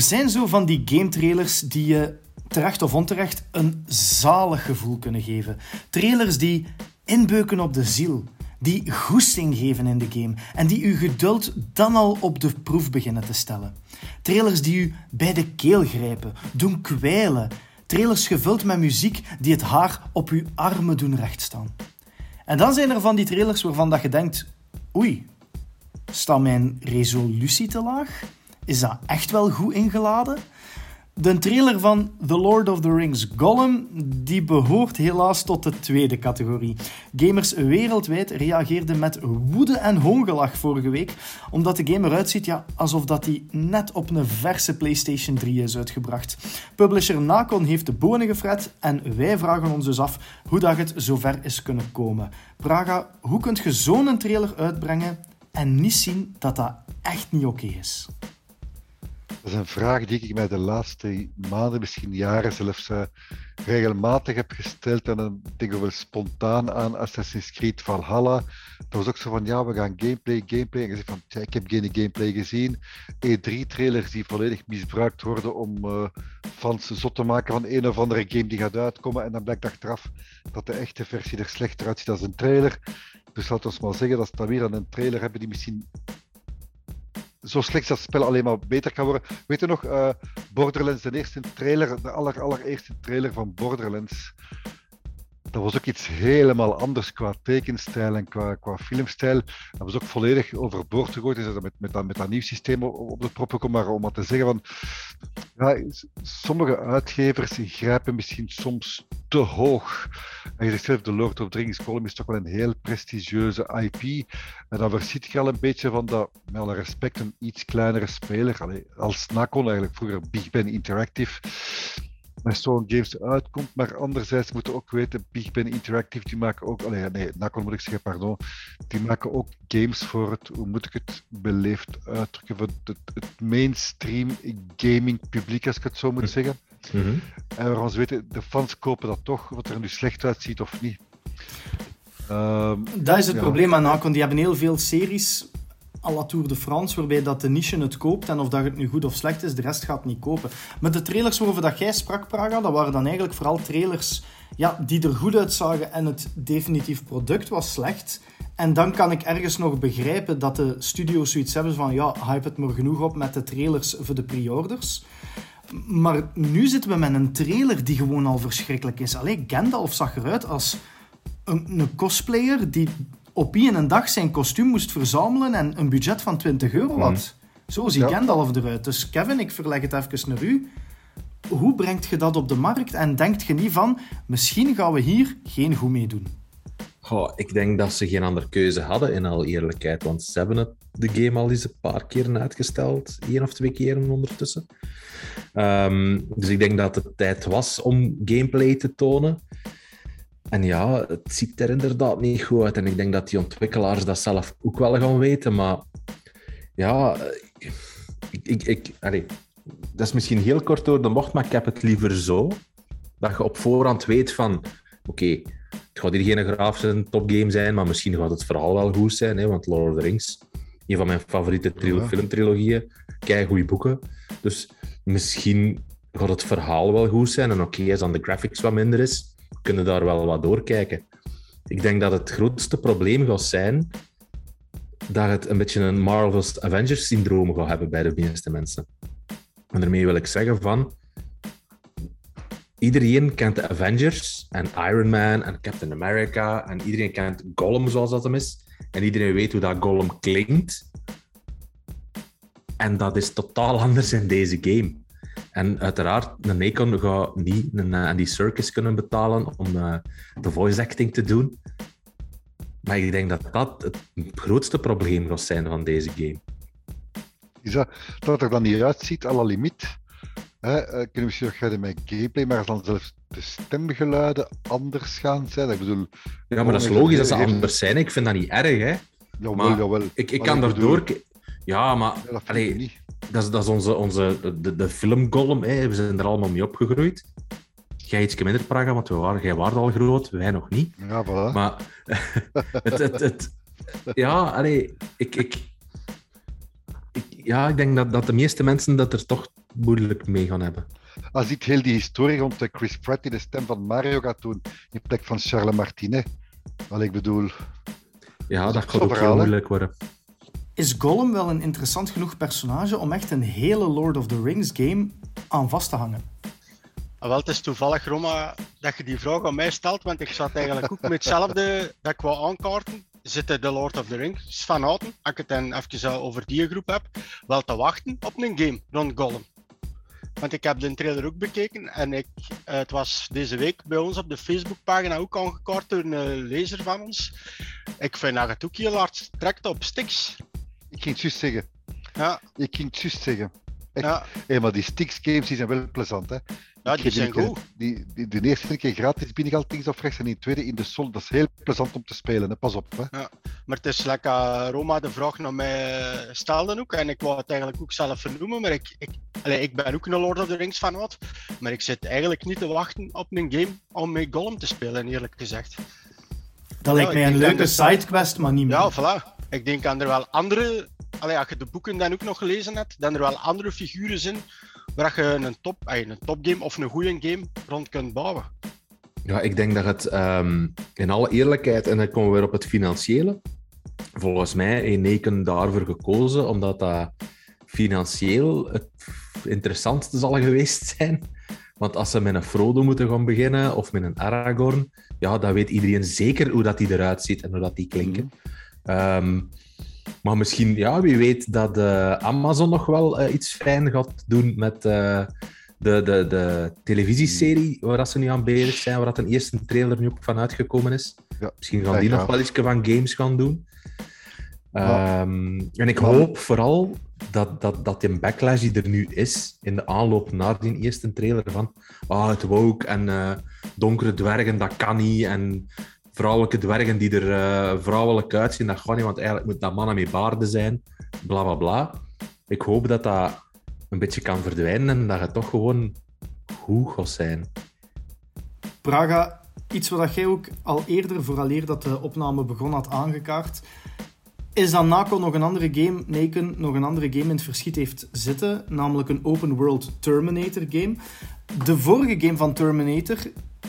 [SPEAKER 1] Er zijn zo van die game trailers die je terecht of onterecht een zalig gevoel kunnen geven. Trailers die inbeuken op de ziel. die goesting geven in de game en die uw geduld dan al op de proef beginnen te stellen. Trailers die u bij de keel grijpen, doen kwijlen. Trailers gevuld met muziek die het haar op uw armen doen rechtstaan. En dan zijn er van die trailers waarvan dat je denkt: oei, staat mijn resolutie te laag? Is dat echt wel goed ingeladen? De trailer van The Lord of the Rings Gollum die behoort helaas tot de tweede categorie. Gamers wereldwijd reageerden met woede en hongelach vorige week, omdat de game eruit ziet ja, alsof dat die net op een verse PlayStation 3 is uitgebracht. Publisher Nacon heeft de bonen gefret en wij vragen ons dus af hoe dat het zover is kunnen komen. Praga, hoe kunt je zo'n trailer uitbrengen en niet zien dat dat echt niet oké is?
[SPEAKER 4] Dat is een vraag die ik mij de laatste maanden, misschien jaren zelfs, uh, regelmatig heb gesteld. En dan denk ik wel spontaan aan Assassin's Creed Valhalla. Dat was ook zo van, ja, we gaan gameplay, gameplay. En ik van, tja, ik heb geen gameplay gezien. E3-trailers die volledig misbruikt worden om uh, fans zot te maken van een of andere game die gaat uitkomen. En dan blijkt achteraf dat de echte versie er slechter uitziet dan een trailer. Dus laten we maar zeggen dat we weer aan een trailer hebben die misschien zo slecht dat spel alleen maar beter kan worden. Weet je nog, uh, Borderlands, de eerste trailer, de aller, allereerste trailer van Borderlands. Dat was ook iets helemaal anders qua tekenstijl en qua, qua filmstijl. Dat was ook volledig overboord gegooid. Is dat met, met, dat, met dat nieuw systeem op de proppen. Maar om maar te zeggen van. Ja, sommige uitgevers grijpen misschien soms te hoog. En je zegt zelf, de Lord of the column is toch wel een heel prestigieuze IP. En dan verschiet je al een beetje van dat, met alle respect, een iets kleinere speler. Allee, als Nacon eigenlijk vroeger Big Ben Interactive met zo'n games uitkomt. Maar anderzijds moeten we ook weten, Big Ben Interactive, die maken ook, allee, nee, Nacon moet ik zeggen, pardon, die maken ook games voor het, hoe moet ik het beleefd uitdrukken, voor het, het mainstream gaming publiek, als ik het zo moet hm. zeggen. Mm -hmm. En waarvan ze weten, de fans kopen dat toch, wat er nu slecht uitziet of niet.
[SPEAKER 1] Um, dat is het probleem aan Nacon. Die hebben heel veel series à la Tour de France, waarbij dat de niche het koopt en of dat het nu goed of slecht is, de rest gaat niet kopen. Met de trailers waarover dat jij sprak, Praga, dat waren dan eigenlijk vooral trailers ja, die er goed uitzagen en het definitief product was slecht. En dan kan ik ergens nog begrijpen dat de studio's zoiets hebben van ja, hype het maar genoeg op met de trailers voor de pre-orders. Maar nu zitten we met een trailer die gewoon al verschrikkelijk is. Alleen Gandalf zag eruit als een, een cosplayer die op een dag zijn kostuum moest verzamelen en een budget van 20 euro had. Mm. Zo ziet ja. Gandalf eruit. Dus Kevin, ik verleg het even naar u. Hoe brengt je dat op de markt en denkt je niet van, misschien gaan we hier geen goed mee doen?
[SPEAKER 2] Ik denk dat ze geen andere keuze hadden, in al eerlijkheid. Want ze hebben het, de game al eens een paar keer uitgesteld. één of twee keer ondertussen. Um, dus ik denk dat het tijd was om gameplay te tonen. En ja, het ziet er inderdaad niet goed uit. En ik denk dat die ontwikkelaars dat zelf ook wel gaan weten. Maar ja, ik, ik, ik, allez, dat is misschien heel kort door de bocht, maar ik heb het liever zo. Dat je op voorhand weet van, oké, het gaat hier geen grafische topgame zijn, maar misschien gaat het verhaal wel goed zijn. Hè, want Lord of the Rings, een van mijn favoriete trilo- filmtrilogieën, kei goede boeken. Dus misschien gaat het verhaal wel goed zijn. En oké, als dan de graphics wat minder is, kunnen daar wel wat doorkijken. Ik denk dat het grootste probleem gaat zijn dat het een beetje een Marvel's Avengers-syndroom gaat hebben bij de meeste mensen. En daarmee wil ik zeggen van... Iedereen kent de Avengers en Iron Man en Captain America en iedereen kent Gollum zoals dat hem is. En iedereen weet hoe dat Gollum klinkt. En dat is totaal anders in deze game. En uiteraard, een Nacon gaat niet een Andy Circus kunnen betalen om uh, de voice acting te doen. Maar ik denk dat dat het grootste probleem gaat zijn van deze game.
[SPEAKER 4] Is dat, dat er dan niet uitziet, à la limiet. Hè, uh, kunnen misschien nog verder met gameplay, maar dan zelfs de stemgeluiden anders gaan zijn. Ik bedoel,
[SPEAKER 2] ja, maar dat is logisch dat ze anders zijn. Ik vind dat niet erg, hè.
[SPEAKER 4] Jawel, maar jawel.
[SPEAKER 2] Ik, ik kan daardoor... Ja, maar... Ja, allee, dat is, dat is onze, onze, de, de filmgolem. Hè. We zijn er allemaal mee opgegroeid. Jij iets minder, Praga, want we waren, jij was al groot, wij nog niet.
[SPEAKER 4] Ja, voilà.
[SPEAKER 2] Maar het, het, het, ja, allee, ik, ik, ik, ja, ik denk dat, dat de meeste mensen dat er toch moeilijk mee gaan hebben.
[SPEAKER 4] Als ik heel die historie rond Chris Pratt die de stem van Mario gaat doen in plek van Charles Martinet. Wel, ik bedoel...
[SPEAKER 2] Ja, dat gaat ook
[SPEAKER 4] verhaal,
[SPEAKER 2] heel moeilijk worden.
[SPEAKER 1] Is Gollum wel een interessant genoeg personage om echt een hele Lord of the Rings game aan vast te hangen?
[SPEAKER 3] Ah, wel, het is toevallig, Roma, dat je die vraag aan mij stelt, want ik zat eigenlijk ook met hetzelfde dat ik wou aankaarten. Zitten de Lord of the Rings fanaten, als ik het dan even over die groep heb, wel te wachten op een game rond Gollum. Want ik heb de trailer ook bekeken en ik, eh, het was deze week bij ons op de Facebookpagina ook aangekaart door een eh, lezer van ons. Ik vind dat het ook heel hard trekt op sticks.
[SPEAKER 4] Ik ging het juist zeggen.
[SPEAKER 3] Ja,
[SPEAKER 4] Ik ging het juist zeggen. Echt.
[SPEAKER 3] ja,
[SPEAKER 4] Hé, maar die Stix games die zijn wel plezant, hè?
[SPEAKER 3] ja die zijn goed.
[SPEAKER 4] Die, die, de eerste keer gratis binnengehaald links of rechts en die tweede in de sol. Dat is heel plezant om te spelen, hè? pas op. Hè?
[SPEAKER 3] Maar het is lekker uh, Roma de vraag naar mij eh, stelde ook. En ik wou het eigenlijk ook zelf vernoemen. Maar ik, ik, allee, ik ben ook een Lord of the Rings fan wat. Maar ik zit eigenlijk niet te wachten op een game om met Gollum te spelen, eerlijk gezegd.
[SPEAKER 1] Dat lijkt
[SPEAKER 3] ik
[SPEAKER 1] mij een leuke
[SPEAKER 3] de-
[SPEAKER 1] sidequest, maar niet meer.
[SPEAKER 3] Ja, voilà. Ik denk aan er wel andere. Allee, als je de boeken dan ook nog gelezen hebt, dan er wel andere figuren zijn waar je een, top, een topgame of een goede game rond kunt bouwen.
[SPEAKER 2] Ja, ik denk dat het ehm, in alle eerlijkheid, en dan komen we weer op het financiële. Volgens mij heeft Neken daarvoor gekozen, omdat dat financieel het interessantste zal geweest zijn. Want als ze met een Frodo moeten gaan beginnen, of met een Aragorn, ja, dan weet iedereen zeker hoe dat die eruit ziet en hoe dat die klinken. Ehm, maar misschien, ja, wie weet dat eh, Amazon nog wel eh, iets fijn gaat doen met eh, de, de, de televisieserie waar dat ze nu aan bezig zijn, waar dat een eerste trailer nu ook van uitgekomen is.
[SPEAKER 4] Ja,
[SPEAKER 2] Misschien gaan die nog wel iets van games gaan doen.
[SPEAKER 4] Ja.
[SPEAKER 2] Ehm, en ik hoop vooral dat, dat, dat die backlash die er nu is, in de aanloop naar die eerste trailer van ah, het woke en donkere dwergen, dat kan niet. En vrouwelijke dwergen die er eh, vrouwelijk uitzien, dat gaat niet, want eigenlijk moet dat mannen met baarden zijn. Bla bla bla. Ik hoop dat dat een beetje kan verdwijnen en dat het toch gewoon goed zijn.
[SPEAKER 1] Praga, iets wat jij ook al eerder, vooraleer dat de opname begon, had aangekaart. Is dat Nako nog een andere game, Naken, nog een andere game in het verschiet heeft zitten, namelijk een open world Terminator game. De vorige game van Terminator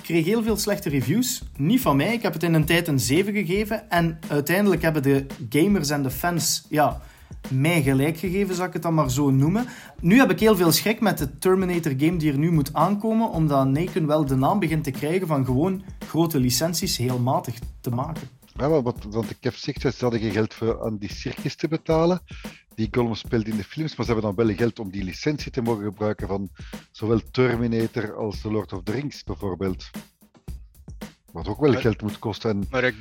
[SPEAKER 1] kreeg heel veel slechte reviews. Niet van mij, ik heb het in een tijd een 7 gegeven. En uiteindelijk hebben de gamers en de fans ja, mij gelijk gegeven, zal ik het dan maar zo noemen. Nu heb ik heel veel schrik met de Terminator game die er nu moet aankomen, omdat Naken wel de naam begint te krijgen van gewoon grote licenties heel matig te maken.
[SPEAKER 4] Ja, wat, want de Kev zegt, ze hadden geen geld voor aan die circus te betalen. Die Gollum speelt in de films, maar ze hebben dan wel geld om die licentie te mogen gebruiken van zowel Terminator als The Lord of the Rings bijvoorbeeld. Wat ook wel
[SPEAKER 3] Maar-
[SPEAKER 4] geld moet kosten. En
[SPEAKER 3] Maar ik,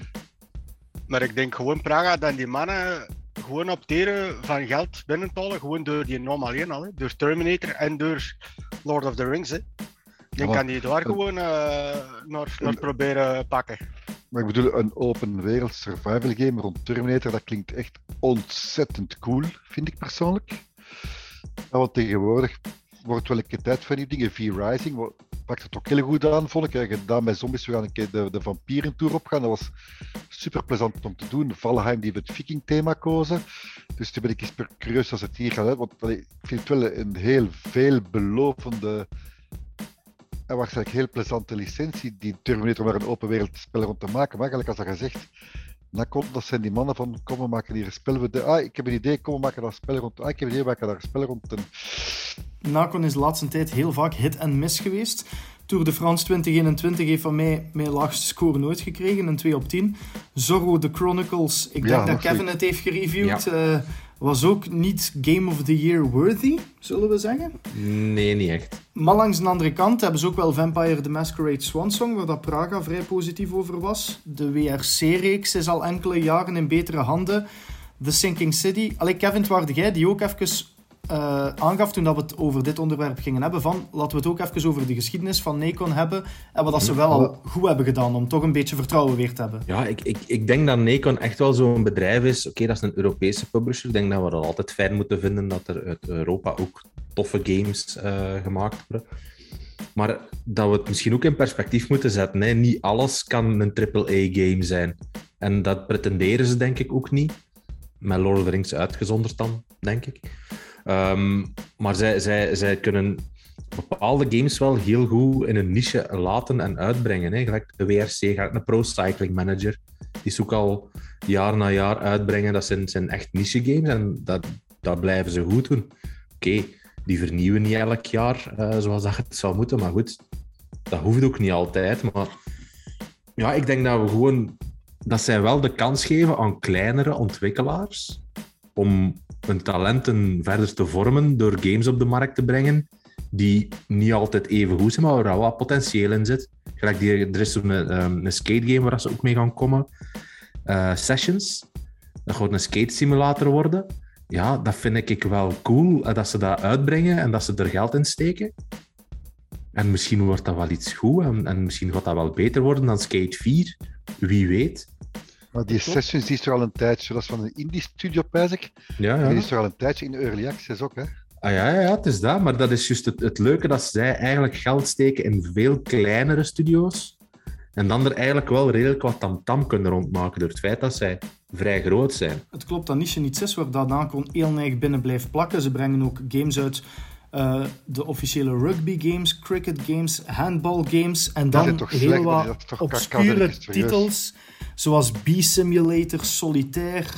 [SPEAKER 3] maar ik denk gewoon, Praga, dat die mannen gewoon opteren van geld binnen te halen, gewoon door die norm alleen al, hè. door Terminator en door Lord of the Rings. Hè. Ik denk
[SPEAKER 4] maar-
[SPEAKER 3] kan die daar gewoon eh, naar, naar proberen pakken.
[SPEAKER 4] Maar ik bedoel, een open wereld survival game rond Terminator, dat klinkt echt ontzettend cool, vind ik persoonlijk. Want tegenwoordig wordt wel een keer tijd van die dingen. V-Rising pakt het ook heel goed aan, vond ik. En gedaan met zombies, we gaan een keer de, de vampirentour opgaan. Dat was super plezant om te doen. Valheim die het viking thema kozen. Dus toen ben ik eens per- curieus als het hier gaat. Want ik vind het wel een heel veelbelovende en waarschijnlijk heel plezante licentie, die Terminator maar een open wereld spel rond te maken. Maar eigenlijk als dat gezegd, dan komt, dat zijn die mannen van, kom we maken hier een spel. We de, ah, ik heb een idee, kom we maken daar een spel rond. Ah, ik heb een idee, we maken daar een spel rond. En,
[SPEAKER 1] Nacon is de laatste tijd heel vaak hit en miss geweest. Tour de France 2021 heeft van mij mijn laagste score nooit gekregen, een 2 op 10. Zorro The Chronicles, ik
[SPEAKER 4] Ja,
[SPEAKER 1] denk dat Kevin het heeft gereviewd, eh, was ook niet Game of the Year worthy, zullen we zeggen.
[SPEAKER 2] Nee, niet echt.
[SPEAKER 1] Maar langs de andere kant hebben ze ook wel Vampire the Masquerade Swansong, waar dat Praga vrij positief over was. De WRC-reeks is al enkele jaren in betere handen. The Sinking City. Allee, Kevin, waarde jij die ook even eh, aangaf toen dat we het over dit onderwerp gingen hebben. Van, laten we het ook even over de geschiedenis van Nikon hebben. En wat dat ze wel al goed hebben gedaan om toch een beetje vertrouwen weer te hebben.
[SPEAKER 2] Ja, ik, ik, ik denk dat Nikon echt wel zo'n bedrijf is. Oké, dat is een Europese publisher. Ik denk dat we dat altijd fijn moeten vinden dat er uit Europa ook toffe games eh, gemaakt worden. Maar dat we het misschien ook in perspectief moeten zetten. Hè. Niet alles kan een AAA-game zijn. En dat pretenderen ze denk ik ook niet. Met Lord of the Rings uitgezonderd dan, denk ik. Ehm, maar zij, zij, zij kunnen bepaalde games wel heel goed in een niche laten en uitbrengen. Hè. Gelijk de WRC, een Pro Cycling Manager. die ook al jaar na jaar uitbrengen. Dat zijn, zijn echt niche games en dat, dat blijven ze goed doen. Oké, die vernieuwen niet elk jaar uh, zoals dat het zou moeten, maar goed, dat hoeft ook niet altijd. Maar ja, ik denk dat we gewoon dat zij wel de kans geven aan kleinere ontwikkelaars om hun talenten verder te vormen door games op de markt te brengen die niet altijd even goed zijn, maar waar wel potentieel in zit. Gelijk die, er is een skate game waar ze ook mee gaan komen. Uh, Sessions. Dat gaat een skate simulator worden. Ja, dat vind ik wel cool dat ze dat uitbrengen en dat ze er geld in steken. En misschien wordt dat wel iets goed en, en misschien gaat dat wel beter worden dan Skate 4. Wie weet.
[SPEAKER 4] Maar die Sessions die is er al een tijdje. Dat is van een indie studio, pijs ik.
[SPEAKER 2] Ja, ja.
[SPEAKER 4] Die is er al een tijdje in Early Access ook, hè.
[SPEAKER 2] Ah ja, ja, het is dat. Maar dat is juist het, het leuke dat zij eigenlijk geld steken in veel kleinere studio's. En dan er eigenlijk wel redelijk wat tamtam kunnen rondmaken door het feit dat zij vrij groot zijn.
[SPEAKER 1] Het klopt dat Niche iets is waar dat Nacon heel neig binnen blijft plakken. Ze brengen ook games uit, uh, de officiële rugby games, cricket games, handball games en dan heel wat obscure titels zoals Bee Simulator, Solitaire,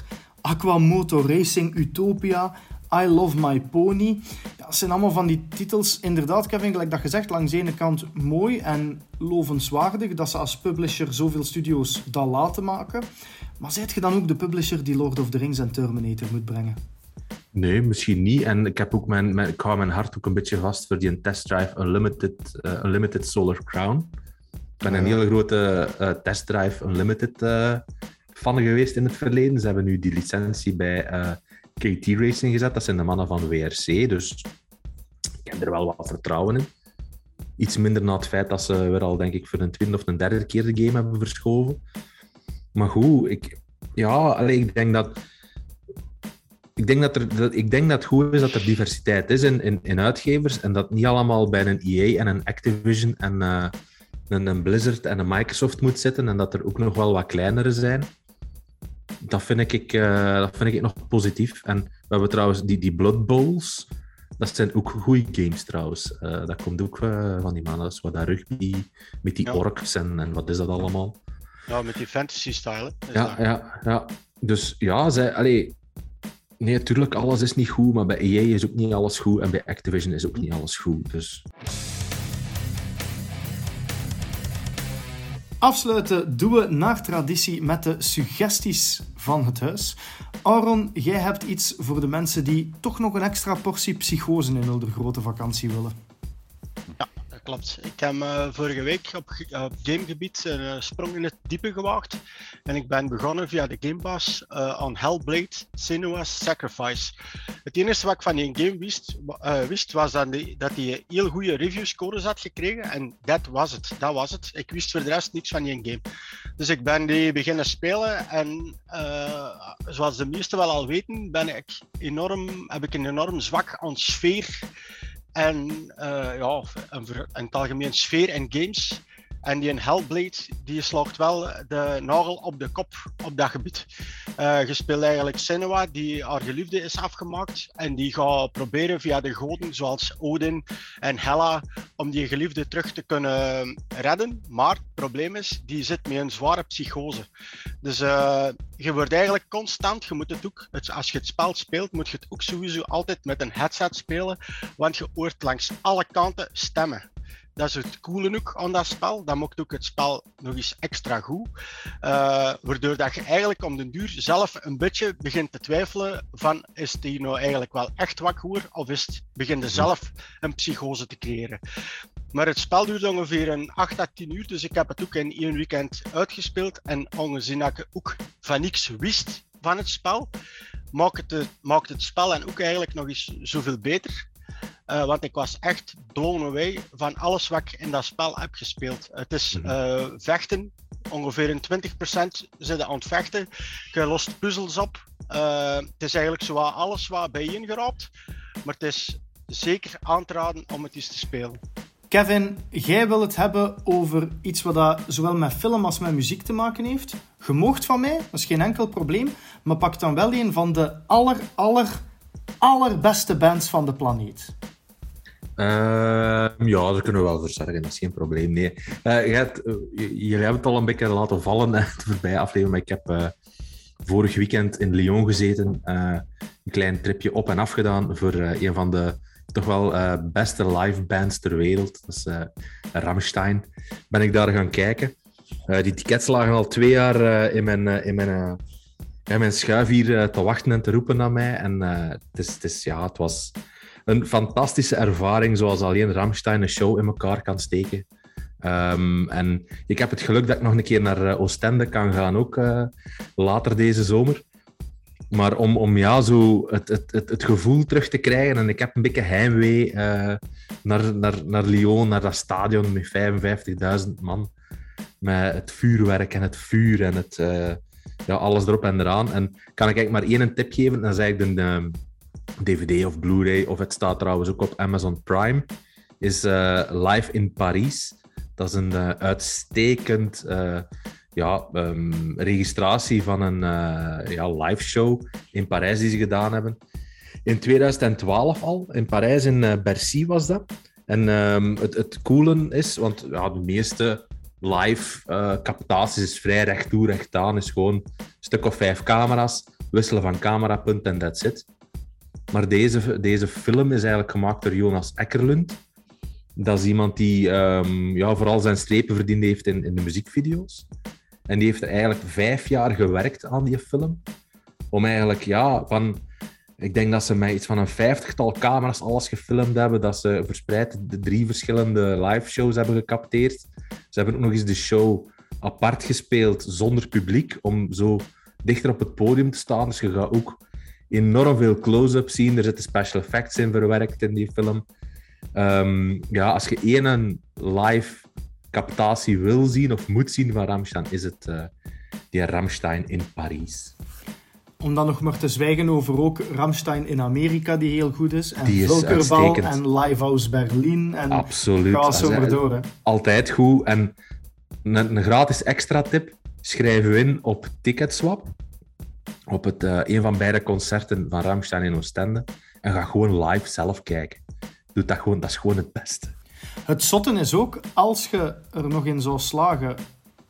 [SPEAKER 1] Aquamoto Racing Utopia, I Love My Pony. Ja, dat zijn allemaal van die titels, inderdaad, Kevin, gelijk dat gezegd, langs de ene kant mooi en lovenswaardig dat ze als publisher zoveel studio's dat laten maken. Maar zijt je dan ook de publisher die Lord of the Rings en Terminator moet brengen?
[SPEAKER 2] Nee, misschien niet. En ik, heb ook mijn, mijn, ik hou mijn hart ook een beetje vast voor die Test Drive Unlimited, uh, Unlimited Solar Crown. Ben een hele grote uh, Test Drive Unlimited uh, fan geweest in het verleden. Ze hebben nu die licentie bij KT Racing gezet. Dat zijn de mannen van WRC, dus ik heb er wel wat vertrouwen in. Iets minder na het feit dat ze weer al, denk ik, voor een tweede of een derde keer de game hebben verschoven. Maar goed, ik, ja, alleen, ik denk dat. Ik denk dat, er, ik denk dat het goed is dat er diversiteit is in, in, uitgevers en dat niet allemaal bij een EA en een Activision en een, een Blizzard en een Microsoft moet zitten en dat er ook nog wel wat kleinere zijn dat vind ik, uh, dat vind ik nog positief. En we hebben trouwens die, die Blood Bowls. Dat zijn ook goede games trouwens. Uh, dat komt ook uh, van die mannen. Dat is wat dat rugby met die ja. orks en, en wat is dat allemaal?
[SPEAKER 3] Ja, met die fantasy-style.
[SPEAKER 2] Ja, dat... ja, ja. Dus ja, zij, allee, nee, natuurlijk, alles is niet goed. Maar bij EA is ook niet alles goed. En bij Activision is ook niet alles goed. Dus.
[SPEAKER 1] Afsluiten doen we naar traditie met de suggesties van het huis. Aaron, jij hebt iets voor de mensen die toch nog een extra portie psychose in hun grote vakantie willen.
[SPEAKER 3] Klopt. Ik heb uh, vorige week op, op gamegebied een uh, sprong in het diepe gewaagd. En ik ben begonnen via de Game Pass uh, aan Hellblade Senua's Sacrifice. Het enige wat ik van die game wist, wist was dat hij die heel goede review scores had gekregen. En dat was het. Dat was het. Ik wist voor de rest niks van die game. Dus ik ben die beginnen spelen. En zoals de meesten wel al weten, ben ik enorm, heb ik een enorm zwak aan sfeer en uh, ja, een, een het algemeen sfeer en games. En die Hellblade, die slaagt wel de nagel op de kop op dat gebied. Uh, je speelt eigenlijk Senua, die haar geliefde is afgemaakt. En die gaat proberen via de goden, zoals Odin en Hela, om die geliefde terug te kunnen redden. Maar het probleem is, die zit met een zware psychose. Dus uh, je wordt eigenlijk constant, je moet het ook, het, als je het spel speelt, moet je het ook sowieso altijd met een headset spelen. Want je hoort langs alle kanten stemmen. Dat is het coole ook aan dat spel. Dat maakt ook het spel nog eens extra goed. Uh, waardoor dat je eigenlijk om den duur zelf een beetje begint te twijfelen van is die nou eigenlijk wel echt wakker of is het, begin je zelf een psychose te creëren. Maar het spel duurt ongeveer een 8 à 10 uur, dus ik heb het ook in één weekend uitgespeeld. En aangezien dat ik ook van niks wist van het spel, maakt het, maakt het spel en ook eigenlijk nog eens zoveel beter. Uh, want ik was echt blown away van alles wat ik in dat spel heb gespeeld. Het is uh, vechten, ongeveer een 20% zitten aan het vechten. Je lost puzzels op. Uh, het is eigenlijk zo alles wat bijeen geraapt. Maar het is zeker aan te raden om het eens te spelen.
[SPEAKER 1] Kevin, jij wil het hebben over iets wat dat zowel met film als met muziek te maken heeft. Je moogt van mij, dat is geen enkel probleem. Maar pak dan wel een van de aller, aller, allerbeste bands van de planeet.
[SPEAKER 2] Ehm, ja, daar kunnen we wel voor zorgen, dat is geen probleem. Nee. Uh, hebt, uh, jullie hebben het al een beetje laten vallen de voorbije aflevering, maar ik heb uh, vorig weekend in Lyon gezeten, een klein tripje op en af gedaan voor een van de toch wel beste live bands ter wereld. Dat is Rammstein. Ben ik daar gaan kijken. die tickets lagen al twee jaar in mijn, in mijn, in mijn schuif hier te wachten en te roepen naar mij. En het, is, het, is, ja, het was een fantastische ervaring, zoals alleen Ramstein een show in elkaar kan steken. Um, en ik heb het geluk dat ik nog een keer naar uh, Oostende kan gaan, ook uh, later deze zomer. Maar om, om ja, zo het, het, het, het gevoel terug te krijgen, en ik heb een beetje heimwee uh, naar, naar, naar Lyon, naar dat stadion met 55.000 man. Met het vuurwerk en het vuur en het, ja, alles erop en eraan. En kan ik eigenlijk maar één tip geven, dan zeg ik de, DVD of Blu-ray, of het staat trouwens ook op Amazon Prime, is uh, Live in Paris. Dat is een uh, uitstekend uh, ja, um, registratie van een ja, live show in Parijs die ze gedaan hebben. In 2012 al, in Parijs, in Bercy was dat. En um, het, het coole is, want ja, de meeste live captaties is vrij recht toe, recht aan, is gewoon een stuk of vijf camera's, wisselen van camerapunt en that's it. Maar deze, deze film is eigenlijk gemaakt door Jonas Eckerlund. Dat is iemand die um, ja, vooral zijn strepen verdiend heeft in, in de muziekvideo's. En die heeft eigenlijk vijf jaar gewerkt aan die film. Om eigenlijk, ja, van... Ik denk dat ze met iets van een vijftigtal camera's alles gefilmd hebben. Dat ze verspreid de drie verschillende live shows hebben gecapteerd. Ze hebben ook nog eens de show apart gespeeld zonder publiek. Om zo dichter op het podium te staan. Dus je gaat ook enorm veel close-ups zien. Er zitten special effects in verwerkt in die film. Um, ja, als je één live captatie wil zien of moet zien van Ramstein, is het uh, die Ramstein in Parijs.
[SPEAKER 1] Om dan nog maar te zwijgen over ook Ramstein in Amerika, die heel goed is. En
[SPEAKER 2] die
[SPEAKER 1] is en Livehouse Berlin. En
[SPEAKER 2] Absoluut.
[SPEAKER 1] Ga zo maar door. Hè.
[SPEAKER 2] Altijd goed. En een, een gratis extra tip. Schrijf u in op Ticketswap op het, uh, een van beide concerten van Ramstein in Oostende en ga gewoon live zelf kijken. Doe dat gewoon, dat is gewoon het beste.
[SPEAKER 1] Het zotten is ook, als je er nog in zou slagen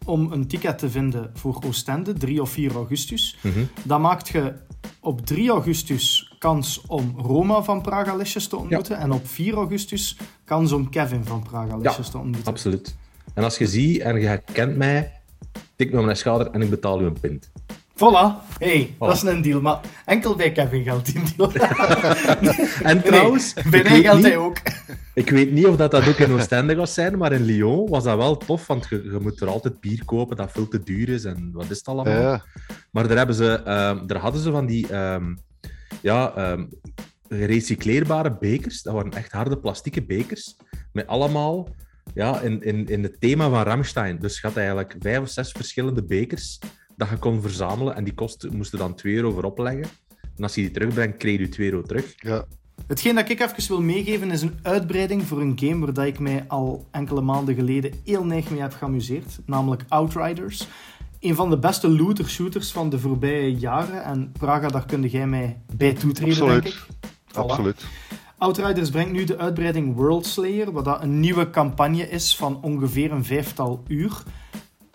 [SPEAKER 1] om een ticket te vinden voor Oostende, 3 of 4 augustus,
[SPEAKER 2] mm -hmm.
[SPEAKER 1] dan maakt je op 3 augustus kans om Roma van Praga Lesjes te ontmoeten ja. en op 4 augustus kans om Kevin van Praga Lesjes
[SPEAKER 2] ja,
[SPEAKER 1] te ontmoeten.
[SPEAKER 2] absoluut. En als je ziet en je herkent mij, tik me op mijn schouder en ik betaal u een pint.
[SPEAKER 1] Voilà. hey, dat is een deal. Maar enkel bij Kevin geldt die deal.
[SPEAKER 2] en trouwens...
[SPEAKER 1] Nee, bij mij geldt hij ook.
[SPEAKER 2] Ik weet niet of dat, dat ook in Oostende gaat zijn, maar in Lyon was dat wel tof, want je, je moet er altijd bier kopen dat veel te duur is en wat is het allemaal.
[SPEAKER 4] Ja.
[SPEAKER 2] Maar daar, hebben ze, um, daar hadden ze van die um, ja, um, recycleerbare bekers. Dat waren echt harde plastieke bekers, met allemaal ja, in, in, in het thema van Ramstein. Dus je had eigenlijk vijf of zes verschillende bekers dat je kon verzamelen. En die kosten moesten dan 2 euro voor opleggen. En als je die terugbrengt, kreeg je 2 euro terug.
[SPEAKER 4] Ja.
[SPEAKER 1] Hetgeen dat ik even wil meegeven is een uitbreiding voor een game waar ik mij al enkele maanden geleden heel neig mee heb geamuseerd. Namelijk Outriders. Een van de beste looter-shooters van de voorbije jaren. En Praga, daar kun jij mij bij toetreden,
[SPEAKER 4] Absoluut.
[SPEAKER 1] denk ik. Voilà.
[SPEAKER 4] Absoluut.
[SPEAKER 1] Outriders brengt nu de uitbreiding World Slayer, wat dat een nieuwe campagne is van ongeveer een vijftal uur.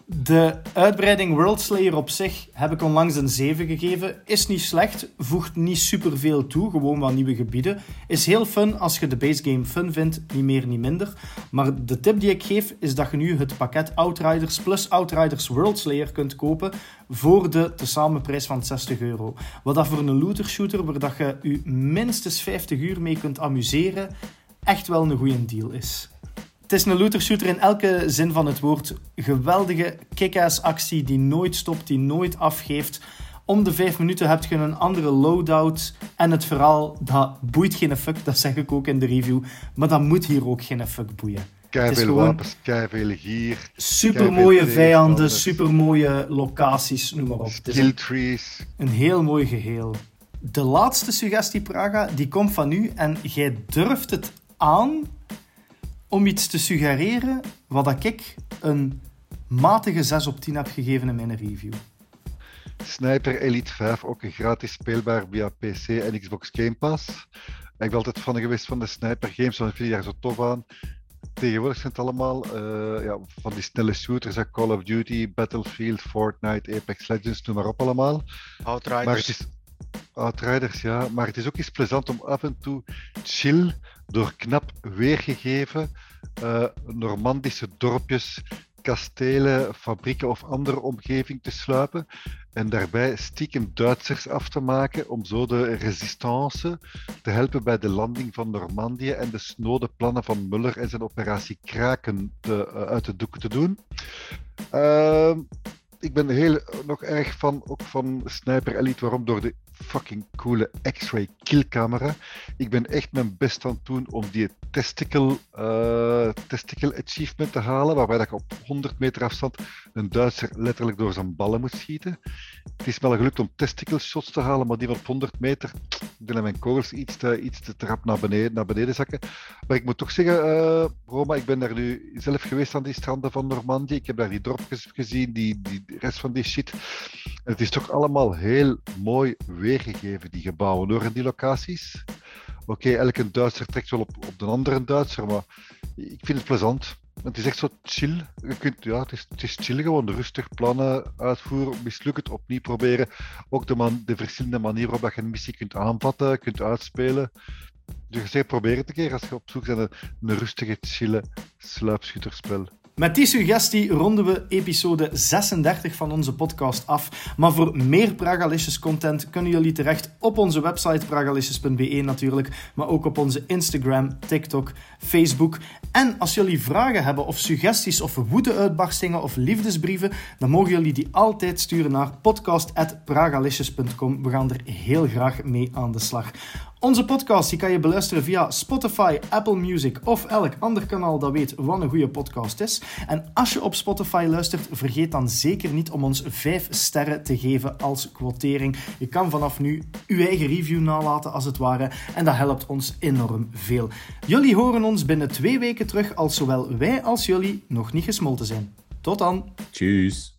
[SPEAKER 1] De uitbreiding World Slayer op zich heb ik onlangs een 7 gegeven. Is niet slecht, voegt niet superveel toe, gewoon wat nieuwe gebieden. Is heel fun als je de base game fun vindt, niet meer, niet minder. Maar de tip die ik geef is dat je nu het pakket Outriders plus Outriders World Slayer kunt kopen voor de tezamen prijs van 60 euro. Wat dat voor een looter shooter, waar dat je je minstens 50 uur mee kunt amuseren, echt wel een goede deal is. Het is een looter shooter in elke zin van het woord. Geweldige kick-ass actie die nooit stopt, die nooit afgeeft. Om de vijf minuten heb je een andere loadout. En het verhaal, dat boeit geen fuck, dat zeg ik ook in de review. Maar dat moet hier ook geen fuck boeien.
[SPEAKER 4] Keiveel
[SPEAKER 1] gewoon-
[SPEAKER 4] wapens, gier,
[SPEAKER 1] Super mooie vijanden, super mooie locaties, noem maar op. Het is
[SPEAKER 4] skill trees.
[SPEAKER 1] een heel mooi geheel. De laatste suggestie, Praga, die komt van u. En jij durft het aan om iets te suggereren wat dat ik een matige 6 op 10 heb gegeven in mijn review.
[SPEAKER 4] Sniper Elite 5, ook een gratis speelbaar via PC en Xbox Game Pass. Ik ben altijd van geweest van de sniper games, want ik vind die daar zo tof aan. Tegenwoordig zijn het allemaal uh, ja, van die snelle shooters, Call of Duty, Battlefield, Fortnite, Apex Legends, noem maar op allemaal.
[SPEAKER 3] Outriders.
[SPEAKER 4] Maar het is, Outriders, ja. Maar het is ook eens plezant om af en toe chill, door knap weergegeven, uh, Normandische dorpjes kastelen, fabrieken of andere omgeving te sluipen en daarbij stiekem Duitsers af te maken om zo de resistance te helpen bij de landing van Normandië en de snode plannen van Muller en zijn operatie Kraken te, uh, uit de doeken te doen. Uh, ik ben heel, nog erg van, ook van Sniper Elite. Waarom? Door de fucking coole X-ray killcamera. Ik ben echt mijn best aan het doen om die testicle, uh, achievement te halen, waarbij ik op 100 meter afstand een Duitser letterlijk door zijn ballen moet schieten. Het is me gelukt om testicle shots te halen, maar die van op 100 meter, denk mijn kogels iets te, iets te trap naar beneden, naar beneden zakken. Maar ik moet toch zeggen, uh, Roma, ik ben daar nu zelf geweest aan die stranden van Normandië. Ik heb daar die dorpjes gezien, die, die rest van die shit. Het is toch allemaal heel mooi weergegeven, die gebouwen, door in die locaties. Oké, elke Duitser trekt wel op, op de andere Duitser, maar ik vind het plezant. Het is echt zo chill. Je kunt, ja, het, is, chill gewoon rustig plannen uitvoeren, mislukt het opnieuw proberen. Ook de, man, de verschillende manieren waarop je een missie kunt aanvatten, kunt uitspelen. Dus je zegt, probeer het een keer als je op zoek bent naar een, een rustige, chille sluipschutterspel.
[SPEAKER 1] Met die suggestie ronden we episode 36 van onze podcast af. Maar voor meer Pragalicious content kunnen jullie terecht op onze website pragalicious.be natuurlijk, maar ook op onze Instagram, TikTok, Facebook. En als jullie vragen hebben of suggesties of woede-uitbarstingen of liefdesbrieven, dan mogen jullie die altijd sturen naar podcast.pragalicious.com. We gaan er heel graag mee aan de slag. Onze podcast die kan je beluisteren via Spotify, Apple Music of elk ander kanaal dat weet wat een goede podcast is. En als je op Spotify luistert, vergeet dan zeker niet om ons 5 sterren te geven als quotering. Je kan vanaf nu uw eigen review nalaten als het ware en dat helpt ons enorm veel. Jullie horen ons binnen twee weken terug als zowel wij als jullie nog niet gesmolten zijn. Tot dan.
[SPEAKER 2] Tjus.